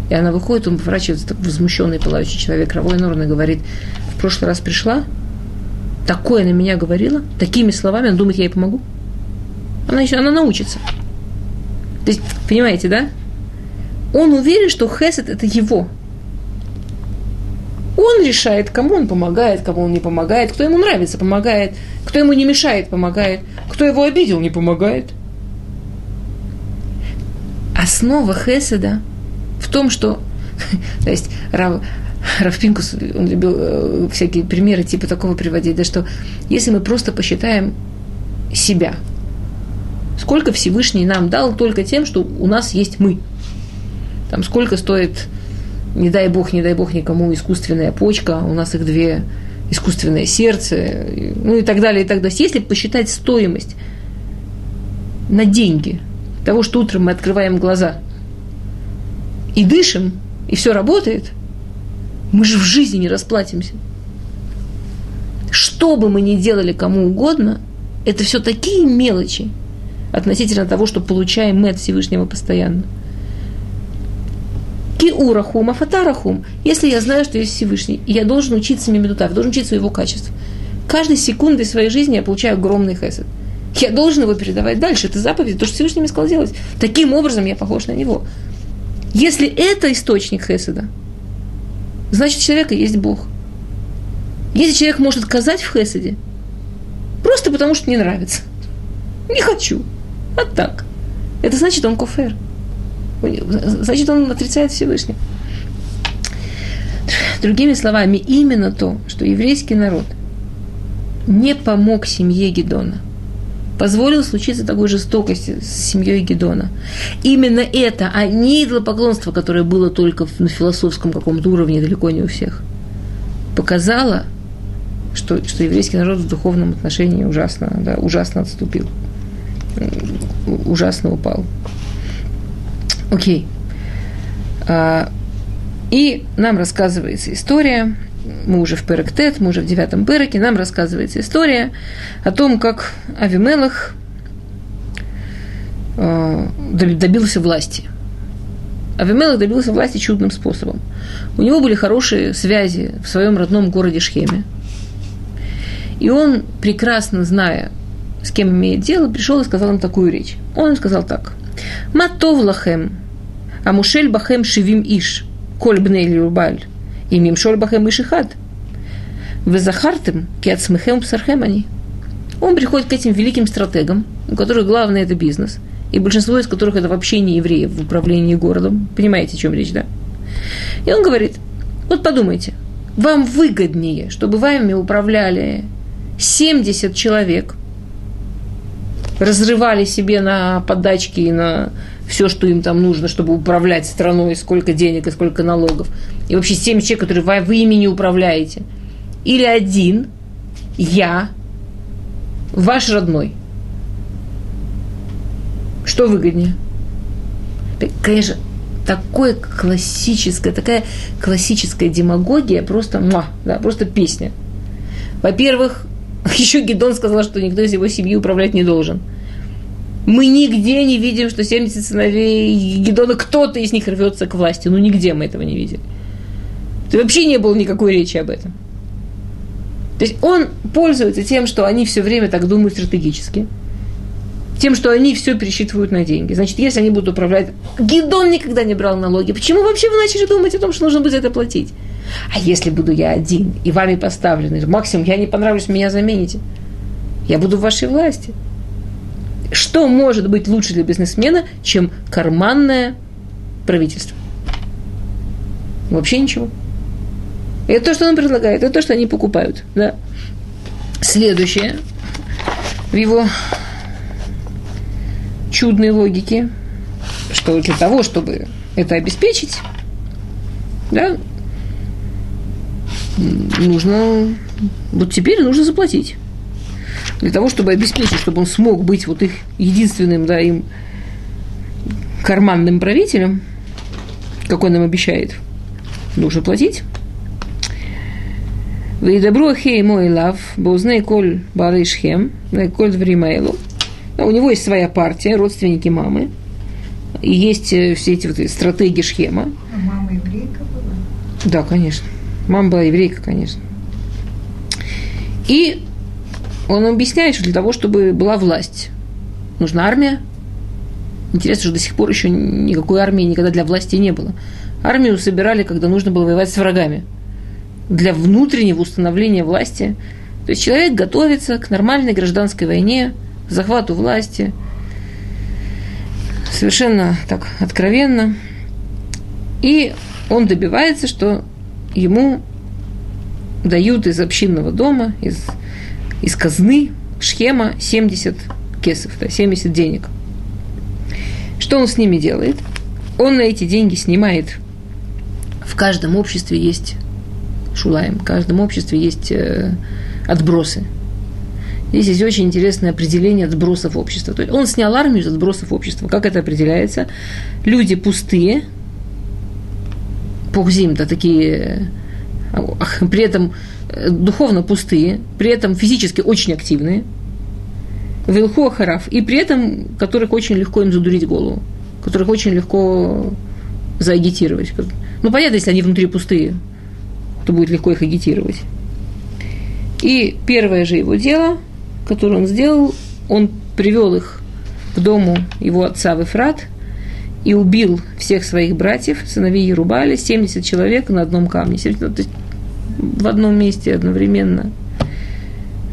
И она выходит, он поворачивается, возмущенный, пылающий человек, Равой Норн, и говорит, в прошлый раз пришла, такое на меня говорила, такими словами, он думает, я ей помогу. Она еще, она научится. То есть, понимаете, да? Он уверен, что Хесед – это его. Он решает, кому он помогает, кому он не помогает, кто ему нравится, помогает, кто ему не мешает, помогает, кто его обидел, не помогает основа Хеседа в том, что, то есть Рав, Рав Пинкус, он любил э, всякие примеры типа такого приводить, да, что если мы просто посчитаем себя, сколько Всевышний нам дал только тем, что у нас есть мы. Там сколько стоит, не дай бог, не дай бог никому, искусственная почка, у нас их две, искусственное сердце, ну и так далее, и так далее. Если посчитать стоимость на деньги – того, что утром мы открываем глаза и дышим, и все работает, мы же в жизни не расплатимся. Что бы мы ни делали кому угодно, Это все такие мелочи относительно того, что получаем мы от Всевышнего постоянно. Киурахум, афатарахум. Если я знаю, что есть Всевышний, я должен учиться мимедутав, должен учиться его качеств. Каждой секундой своей жизни я получаю огромный хесед. Я должен его передавать дальше. Это заповедь, то, что Всевышний мне сказал делать. Таким образом я похож на него. Если это источник хеседа, значит, у человека есть Бог. Если человек может отказать в хеседе, просто потому что не нравится, не хочу, а так, это значит, он кофер. Значит, он отрицает Всевышнего. Другими словами, именно то, что еврейский народ не помог семье Гедона, позволил случиться такой жестокости с семьей Гедона. Именно это, а не идолопоклонство, которое было только на философском каком-то уровне, далеко не у всех, показало, что, что еврейский народ в духовном отношении ужасно, да, ужасно отступил, ужасно упал. Окей. А, и нам рассказывается история, мы уже в Перектет, мы уже в девятом Переке, нам рассказывается история о том, как Авимелах э, добился власти. Авимелах добился власти чудным способом. У него были хорошие связи в своем родном городе Шхеме. И он, прекрасно зная, с кем имеет дело, пришел и сказал им такую речь. Он сказал так. Матов лахем, амушель бахем шивим иш, коль бней лирубаль, и мимшоль бахем ишихад. Вы захартем, киацмехем псархем они. Он приходит к этим великим стратегам, у которых главное это бизнес, и большинство из которых это вообще не евреи в управлении городом. Понимаете, о чем речь, да? И он говорит, вот подумайте, вам выгоднее, чтобы вами управляли 70 человек, разрывали себе на подачки и на все, что им там нужно, чтобы управлять страной, сколько денег и сколько налогов. И вообще 7 человек, которые вы, вы ими не управляете. Или один, я, ваш родной. Что выгоднее? Конечно, такое классическое, такая классическая демагогия, просто, муа, да, просто песня. Во-первых, еще Гедон сказал, что никто из его семьи управлять не должен – мы нигде не видим, что 70 сыновей Гедона, кто-то из них рвется к власти. Ну, нигде мы этого не видели. То вообще не было никакой речи об этом. То есть он пользуется тем, что они все время так думают стратегически, тем, что они все пересчитывают на деньги. Значит, если они будут управлять... Гидон никогда не брал налоги. Почему вообще вы начали думать о том, что нужно будет это платить? А если буду я один и вами поставленный, максимум я не понравлюсь, меня замените. Я буду в вашей власти. Что может быть лучше для бизнесмена, чем карманное правительство? Вообще ничего. Это то, что он предлагает, это то, что они покупают. Да. Следующее в его чудной логике, что для того, чтобы это обеспечить, да, нужно, вот теперь нужно заплатить для того, чтобы обеспечить, чтобы он смог быть вот их единственным, да, им карманным правителем, как он им обещает, нужно платить. Вейдабру хей мой лав, боузней коль барышхем, коль дворимайлу. У него есть своя партия, родственники мамы. И есть э, все эти вот стратегии схема. А мама еврейка была? Да, конечно. Мама была еврейка, конечно. И он объясняет, что для того, чтобы была власть, нужна армия. Интересно, что до сих пор еще никакой армии никогда для власти не было. Армию собирали, когда нужно было воевать с врагами. Для внутреннего установления власти. То есть человек готовится к нормальной гражданской войне, к захвату власти. Совершенно так откровенно. И он добивается, что ему дают из общинного дома, из из казны Шхема 70 кесов, да, 70 денег. Что он с ними делает? Он на эти деньги снимает. В каждом обществе есть шулаем, в каждом обществе есть э, отбросы. Здесь есть очень интересное определение отбросов общества. То есть он снял армию из отбросов общества. Как это определяется? Люди пустые, пухзим, да, такие, при этом духовно пустые, при этом физически очень активные, Вилху Ахараф, и при этом которых очень легко им задурить голову, которых очень легко заагитировать. Ну, понятно, если они внутри пустые, то будет легко их агитировать. И первое же его дело, которое он сделал, он привел их к дому его отца в Эфрат и убил всех своих братьев, сыновей Ерубали, 70 человек на одном камне, в одном месте одновременно.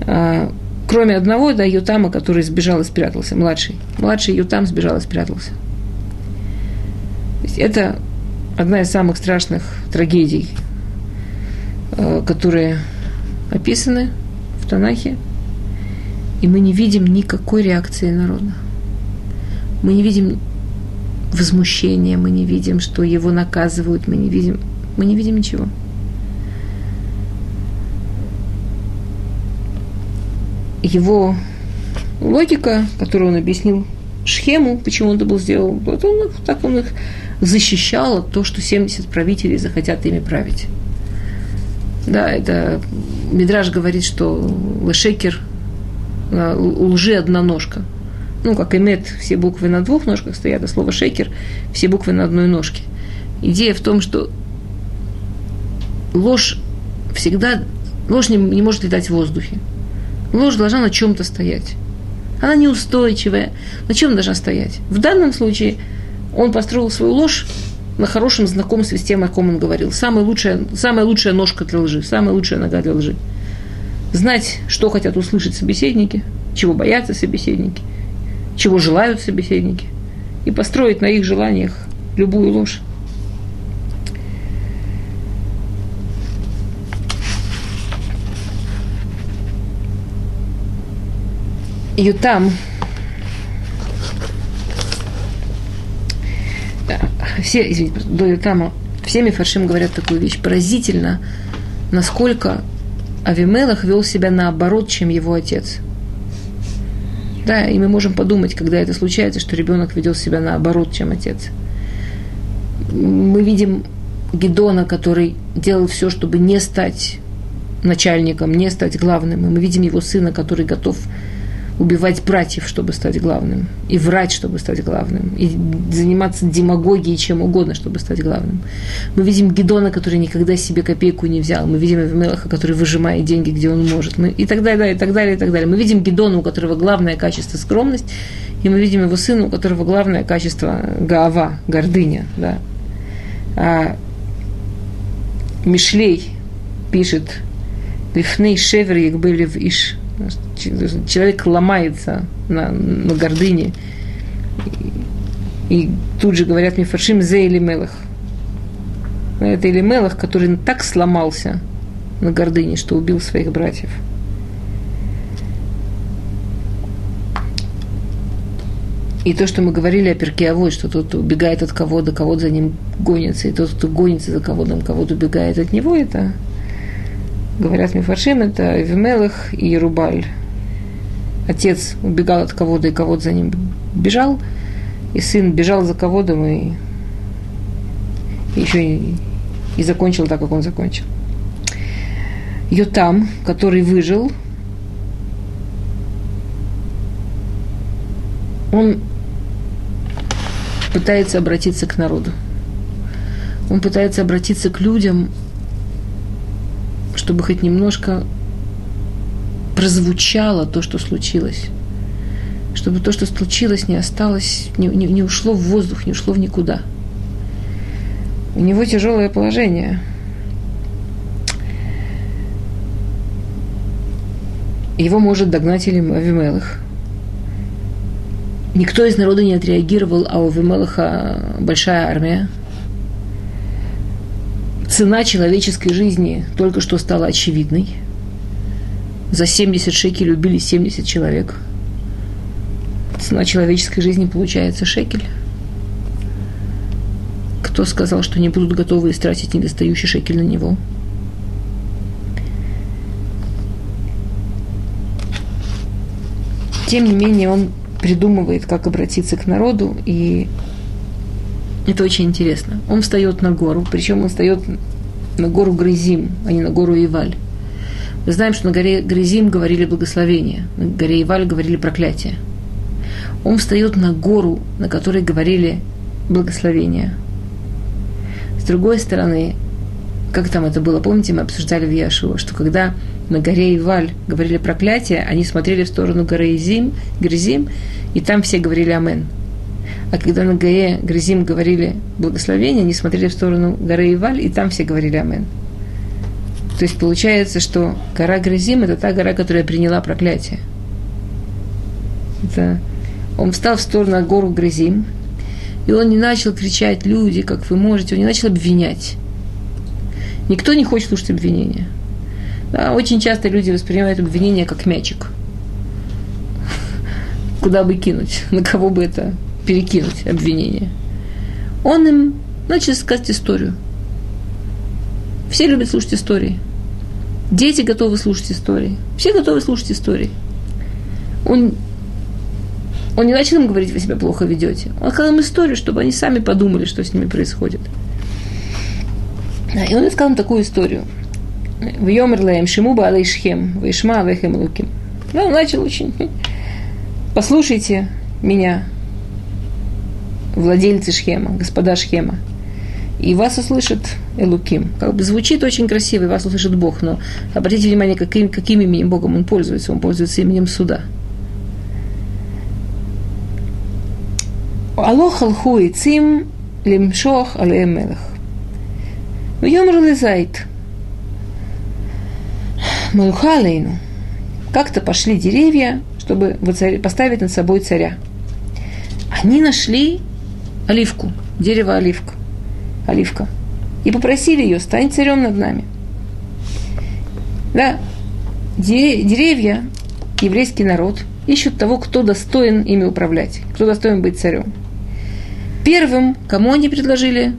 А, кроме одного, да, Ютама, который сбежал и спрятался, младший. Младший Ютам сбежал и спрятался. Это одна из самых страшных трагедий, э, которые описаны в Танахе, и мы не видим никакой реакции народа. Мы не видим возмущения, мы не видим, что его наказывают, мы не видим, мы не видим ничего. Его логика, которую он объяснил Шхему, почему он это был сделал, вот он, так он их защищало то, что 70 правителей захотят ими править. Да, это Мидраж говорит, что лешекер, э, лжи одна ножка. Ну, как эмет, все буквы на двух ножках стоят, а слово шекер, все буквы на одной ножке. Идея в том, что ложь всегда, ложь не, не может летать в воздухе. Ложь должна на чем-то стоять. Она неустойчивая. На чем должна стоять? В данном случае – он построил свою ложь на хорошем знакомстве с тем, о ком он говорил. Самая лучшая, самая лучшая ножка для лжи, самая лучшая нога для лжи. Знать, что хотят услышать собеседники, чего боятся собеседники, чего желают собеседники, и построить на их желаниях любую ложь. Ютам все, извините, до Ютама, все мифаршим говорят такую вещь. Поразительно, насколько Авимелах вел себя наоборот, чем его отец. Да, и мы можем подумать, когда это случается, что ребенок ведет себя наоборот, чем отец. Мы видим Гедона, который делал все, чтобы не стать начальником, не стать главным. И мы видим его сына, который готов убивать братьев, чтобы стать главным, и врать, чтобы стать главным, и заниматься демагогией чем угодно, чтобы стать главным. Мы видим Гедона, который никогда себе копейку не взял. Мы видим Эвмелаха, который выжимает деньги, где он может. Мы, и так далее, и так далее, и так далее. Мы видим Гедона, у которого главное качество – скромность, и мы видим его сына, у которого главное качество – гаава, гордыня. Да. А Мишлей пишет «Лифней шевер ягбели в иш» человек ломается на, на гордыне. И, и тут же говорят мне фаршим зе или мелах. Это или мелах, который так сломался на гордыне, что убил своих братьев. И то, что мы говорили о Перкеавой, что тот убегает от кого-то, кого-то за ним гонится, и тот, кто гонится за кого-то, кого-то убегает от него, это говорят Мифаршим, это Вимелах и Ерубаль. Отец убегал от кого-то, и кого-то за ним бежал, и сын бежал за кого-то, и еще и, и закончил так, как он закончил. Йотам, который выжил, он пытается обратиться к народу. Он пытается обратиться к людям, чтобы хоть немножко прозвучало то, что случилось. Чтобы то, что случилось, не осталось, не, не, не ушло в воздух, не ушло в никуда. У него тяжелое положение. Его может догнать или Авимелых. Никто из народа не отреагировал, а у Авимелаха большая армия – цена человеческой жизни только что стала очевидной. За 70 шекелей убили 70 человек. Цена человеческой жизни получается шекель. Кто сказал, что не будут готовы истратить недостающий шекель на него? Тем не менее, он придумывает, как обратиться к народу, и это очень интересно. Он встает на гору, причем он встает на гору Грызим, а не на гору Иваль. Мы знаем, что на горе Грязим говорили благословение, на горе Иваль говорили проклятие. Он встает на гору, на которой говорили благословение. С другой стороны, как там это было, помните, мы обсуждали в Яшуа, что когда на горе Иваль говорили проклятие, они смотрели в сторону горы Изим, Грязим, и там все говорили Амен. А когда на горе Грязим говорили благословение, они смотрели в сторону горы Иваль, и там все говорили Амен. То есть получается, что гора Грызим – это та гора, которая приняла проклятие. Это... Он встал в сторону от гору Грызим, и он не начал кричать «люди, как вы можете», он не начал обвинять. Никто не хочет слушать обвинения. Да, очень часто люди воспринимают обвинения как мячик. Куда бы кинуть, на кого бы это перекинуть обвинение. Он им начал сказать историю. Все любят слушать истории. Дети готовы слушать истории. Все готовы слушать истории. Он, он не начал им говорить, вы себя плохо ведете. Он сказал им историю, чтобы они сами подумали, что с ними происходит. И он сказал им такую историю. В Йомерлаем Шимуба Алейшхем, Вишма Вехем Луким. Он начал очень. Послушайте меня, владельцы Шхема, господа Шхема и вас услышит Элуким. Как бы звучит очень красиво, и вас услышит Бог, но обратите внимание, каким, каким именем Богом он пользуется. Он пользуется именем суда. Алох алху и цим лимшох алеем мелах. Вьемр лизайт. Малуха. Как-то пошли деревья, чтобы поставить над собой царя. Они нашли оливку, дерево оливка оливка, и попросили ее, стань царем над нами. Да, деревья, еврейский народ, икут того, кто достоин ими управлять, кто достоин быть царем. Первым, кому они предложили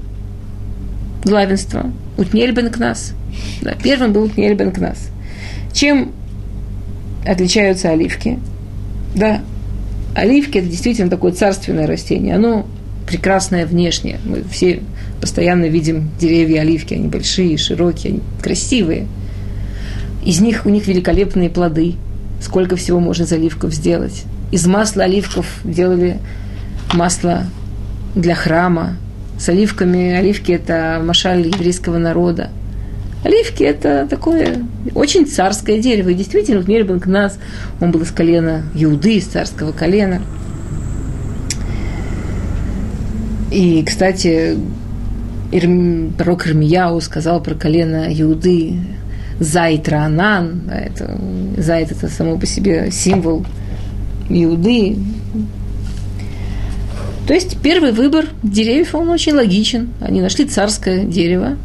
главенство? Утнель бен Кнас. Да, первым был Утнель бен Кнас. Чем отличаются оливки? Да, оливки – это действительно такое царственное растение. Оно прекрасное внешнее. Мы все постоянно видим деревья оливки, они большие, широкие, они красивые. Из них у них великолепные плоды. Сколько всего можно из оливков сделать. Из масла оливков делали масло для храма. С оливками, оливки – это машаль еврейского народа. Оливки – это такое очень царское дерево. И действительно, вот Мельбин нас, он был из колена Иуды, из царского колена. И, кстати, Ирм, пророк Ирмияу сказал про колено Иуды Зайт Ранан, это, Зайт это само по себе символ Иуды. То есть первый выбор деревьев, он очень логичен. Они нашли царское дерево,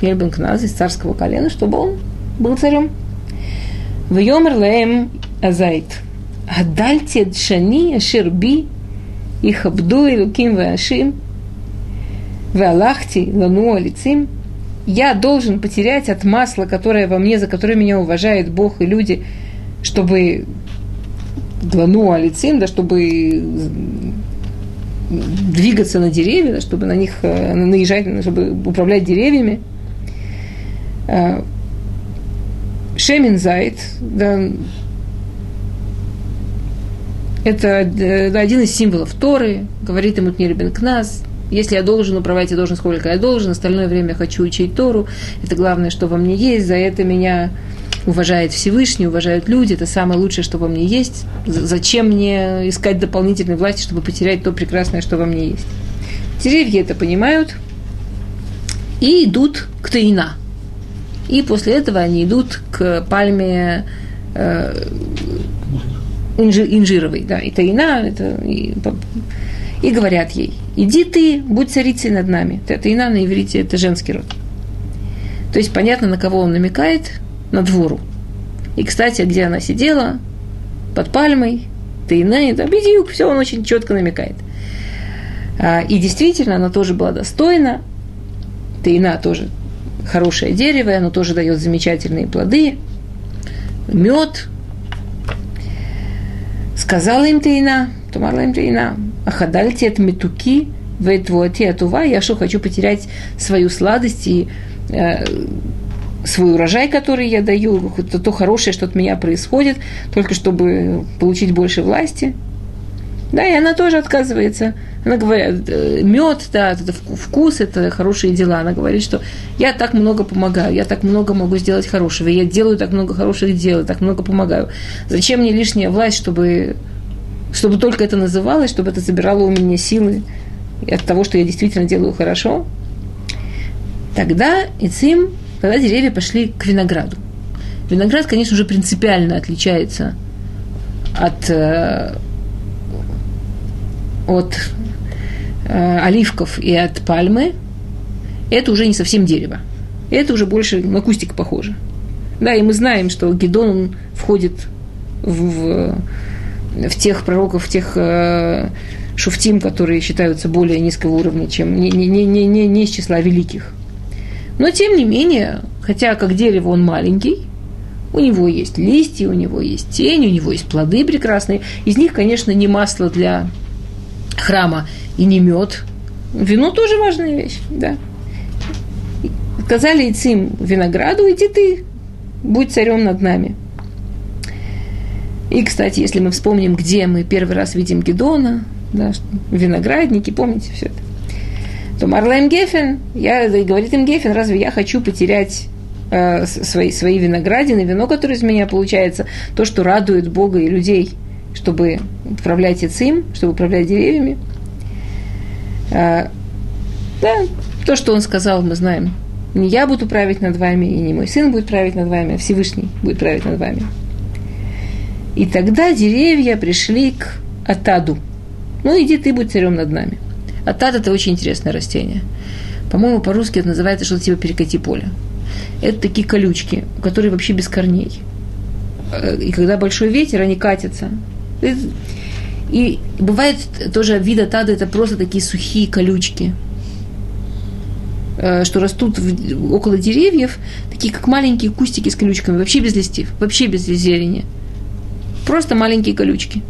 Бен Кназ из царского колена, чтобы он был царем. В Йомер Леем Азайт. Адальте Дшани Аширби и Хабду и Луким Вашим Валахти, лану алицим, я должен потерять от масла, которое во мне, за которое меня уважает Бог и люди, чтобы лану алицим, да, чтобы двигаться на деревья, да, чтобы на них э, наезжать, чтобы управлять деревьями. Э, Шемин Зайд, да, это э, да, один из символов Торы, говорит ему Тнирбен Кназ, если я должен управлять, я должен сколько я должен, остальное время я хочу учить Тору. Это главное, что во мне есть, за это меня уважает Всевышний, уважают люди, это самое лучшее, что во мне есть. Зачем мне искать дополнительной власти, чтобы потерять то прекрасное, что во мне есть? Деревья это понимают и идут к Таина. И после этого они идут к пальме э, инжи, инжировой. Да, и Таина, это, и, и говорят ей, иди ты, будь царицей над нами. Это Ина на иврите, это женский род. То есть понятно, на кого он намекает, на двору. И, кстати, где она сидела, под пальмой, Тейна, да, бедюк, все он очень четко намекает. А, и действительно, она тоже была достойна. Тейна тоже хорошее дерево, оно тоже дает замечательные плоды, мед. Сказала им Тейна, Тумарла им Тейна, Ахадальте от метуки, ветвуати атува, я что, хочу потерять свою сладость и э, свой урожай, который я даю, то, то хорошее, что от меня происходит, только чтобы получить больше власти. Да, и она тоже отказывается. Она говорит, э, мед, да, это вкус, это хорошие дела. Она говорит, что я так много помогаю, я так много могу сделать хорошего, я делаю так много хороших дел, так много помогаю. Зачем мне лишняя власть, чтобы, чтобы только это называлось, чтобы это забирало у меня силы от того, что я действительно делаю хорошо? Тогда Ицим когда деревья пошли к винограду. Виноград, конечно, уже принципиально отличается от, э, от э, оливков и от пальмы. Это уже не совсем дерево. Это уже больше на кустик похоже. Да, и мы знаем, что Гедон он входит в, в тех пророков, в тех э, шуфтим, которые считаются более низкого уровня, чем не, не, не, не, не из числа великих. Но, тем не менее, хотя как дерево он маленький, у него есть листья, у него есть тень, у него есть плоды прекрасные. Из них, конечно, не масло для храма и не мед. Вино тоже важная вещь, да. Сказали Ицим винограду, иди ты, будь царем над нами. И, кстати, если мы вспомним, где мы первый раз видим Гедона, да, виноградники, помните все это? то Марлем Гефен, я, говорит им Гефен, разве я хочу потерять э, свои, свои виноградины, вино, которое из меня получается, то, что радует Бога и людей, чтобы управлять ицим, чтобы управлять деревьями. Э, да, то, что он сказал, мы знаем. Не я буду править над вами, и не мой сын будет править над вами, а Всевышний будет править над вами. И тогда деревья пришли к Атаду. Ну, иди ты будь царем над нами. Атат – это очень интересное растение. По-моему, по-русски это называется что-то типа перекати поле. Это такие колючки, которые вообще без корней. Э, и когда большой ветер, они катятся. И бывает тоже вид атада – это просто такие сухие колючки, э, что растут около деревьев, такие как маленькие кустики с колючками, вообще без листьев, вообще без зелени. Просто маленькие колючки.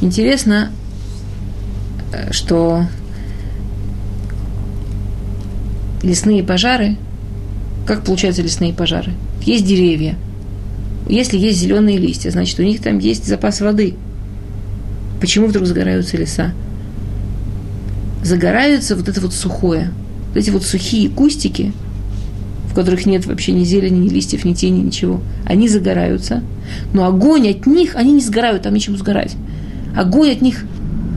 Интересно, э, что лесные пожары, как получаются лесные пожары? Есть деревья. Если есть зеленые листья, значит, у них там есть запас воды. Почему вдруг загораются леса? Загораются вот это вот сухое. Вот эти вот сухие кустики, в которых нет вообще ни зелени, ни листьев, ни тени, ничего. Они загораются. Но огонь от них, они не сгорают, там нечему сгорать. Огонь от них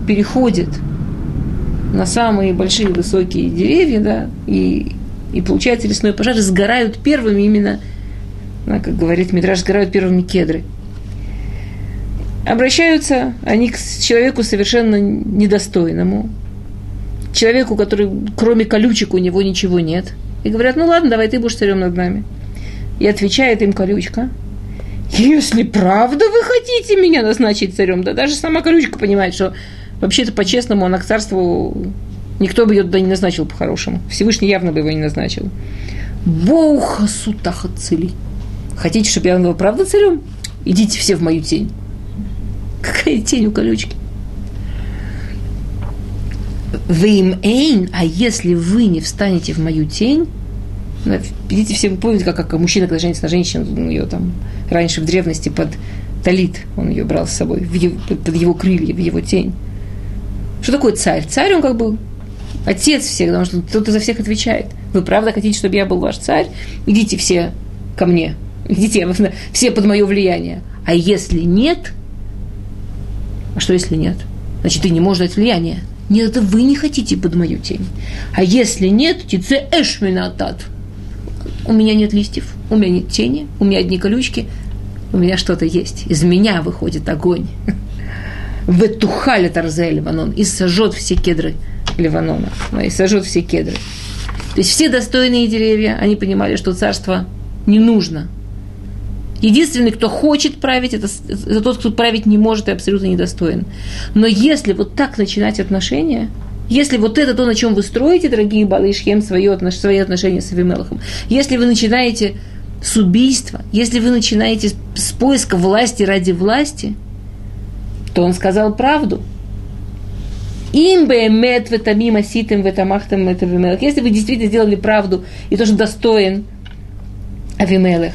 переходит на самые большие высокие деревья, да, и, и получается лесной пожар, сгорают первыми именно, да, как говорит Мидраж, сгорают первыми кедры. Обращаются они к человеку совершенно недостойному, человеку, который кроме колючек у него ничего нет. И говорят, ну ладно, давай ты будешь царем над нами. И отвечает им колючка, если правда вы хотите меня назначить царем, да даже сама колючка понимает, что Вообще-то, по-честному, она к царству никто бы ее туда не назначил по-хорошему. Всевышний явно бы его не назначил. Боуха сутаха цели. Хотите, чтобы я был правда царем? Идите все в мою тень. Какая тень у колючки? Вы им эйн, а если вы не встанете в мою тень, ну, идите все, вы помните, как, как мужчина, когда женится на женщину, ну, ее там раньше в древности под талит, он ее брал с собой, в его, под его крылья, в его тень. Что такое царь? Царь, он как бы отец всех, потому что кто-то за всех отвечает. Вы правда хотите, чтобы я был ваш царь? Идите все ко мне. Идите все под мое влияние. А если нет, а что если нет? Значит, ты не можешь дать влияние. Нет, это вы не хотите под мою тень. А если нет, тице эшминатат. У меня нет листьев, у меня нет тени, у меня одни колючки, у меня что-то есть. Из меня выходит огонь. Ветухали Тарзе Ливанон и сожжет все кедры Ливанона, и сожжет все кедры. То есть все достойные деревья, они понимали, что царство не нужно. Единственный, кто хочет править, это, это тот, кто править не может и абсолютно недостоин. Но если вот так начинать отношения, если вот это то, на чем вы строите, дорогие Балы и Шхем, свои, отношения с Авимелахом, если вы начинаете с убийства, если вы начинаете с поиска власти ради власти – то он сказал правду. Им бы мед в этом мимо ситым в этом ахтам Если вы действительно сделали правду и тоже достоин Авимелех,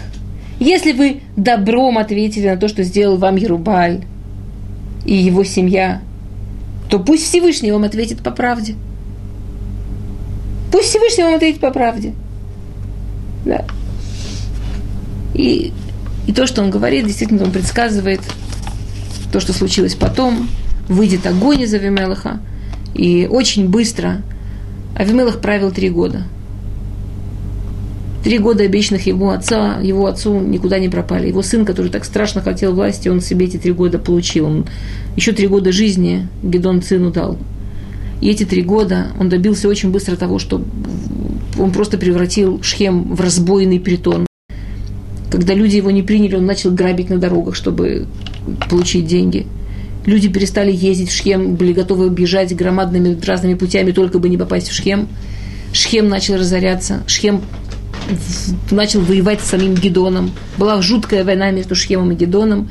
если вы добром ответили на то, что сделал вам Ерубаль и его семья, то пусть Всевышний вам ответит по правде. Пусть Всевышний вам ответит по правде. Да. И, и то, что он говорит, действительно, он предсказывает то, что случилось потом. Выйдет огонь из Авимелаха. И очень быстро Авимелах правил три года – Три года обещанных его отца, его отцу никуда не пропали. Его сын, который так страшно хотел власти, он себе эти три года получил. Он еще три года жизни Гедон сыну дал. И эти три года он добился очень быстро того, что он просто превратил Шхем в разбойный притон. Когда люди его не приняли, он начал грабить на дорогах, чтобы получить деньги. Люди перестали ездить в Шхем, были готовы бежать громадными разными путями, только бы не попасть в Шхем. Шхем начал разоряться. Шхем начал воевать с самим Гедоном. Была жуткая война между Шхемом и Гедоном.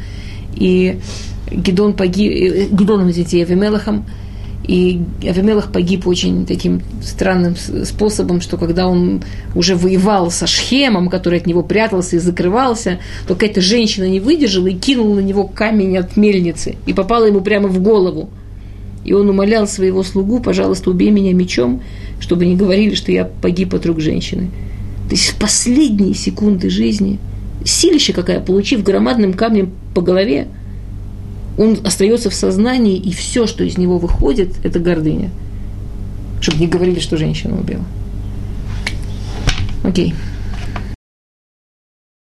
И Гедон погиб, э, Гедоном, извините, Авимелахом. И Авимелах погиб очень таким странным способом, что когда он уже воевал со Шхемом, который от него прятался и закрывался, то какая-то женщина не выдержала и кинула на него камень от мельницы и попала ему прямо в голову. И он умолял своего слугу, пожалуйста, убей меня мечом, чтобы не говорили, что я погиб от рук женщины. То есть в последние секунды жизни, силище какая, получив громадным камнем по голове, он остается в сознании, и все, что из него выходит, это гордыня. Чтобы не говорили, что женщина убила. Окей. Okay.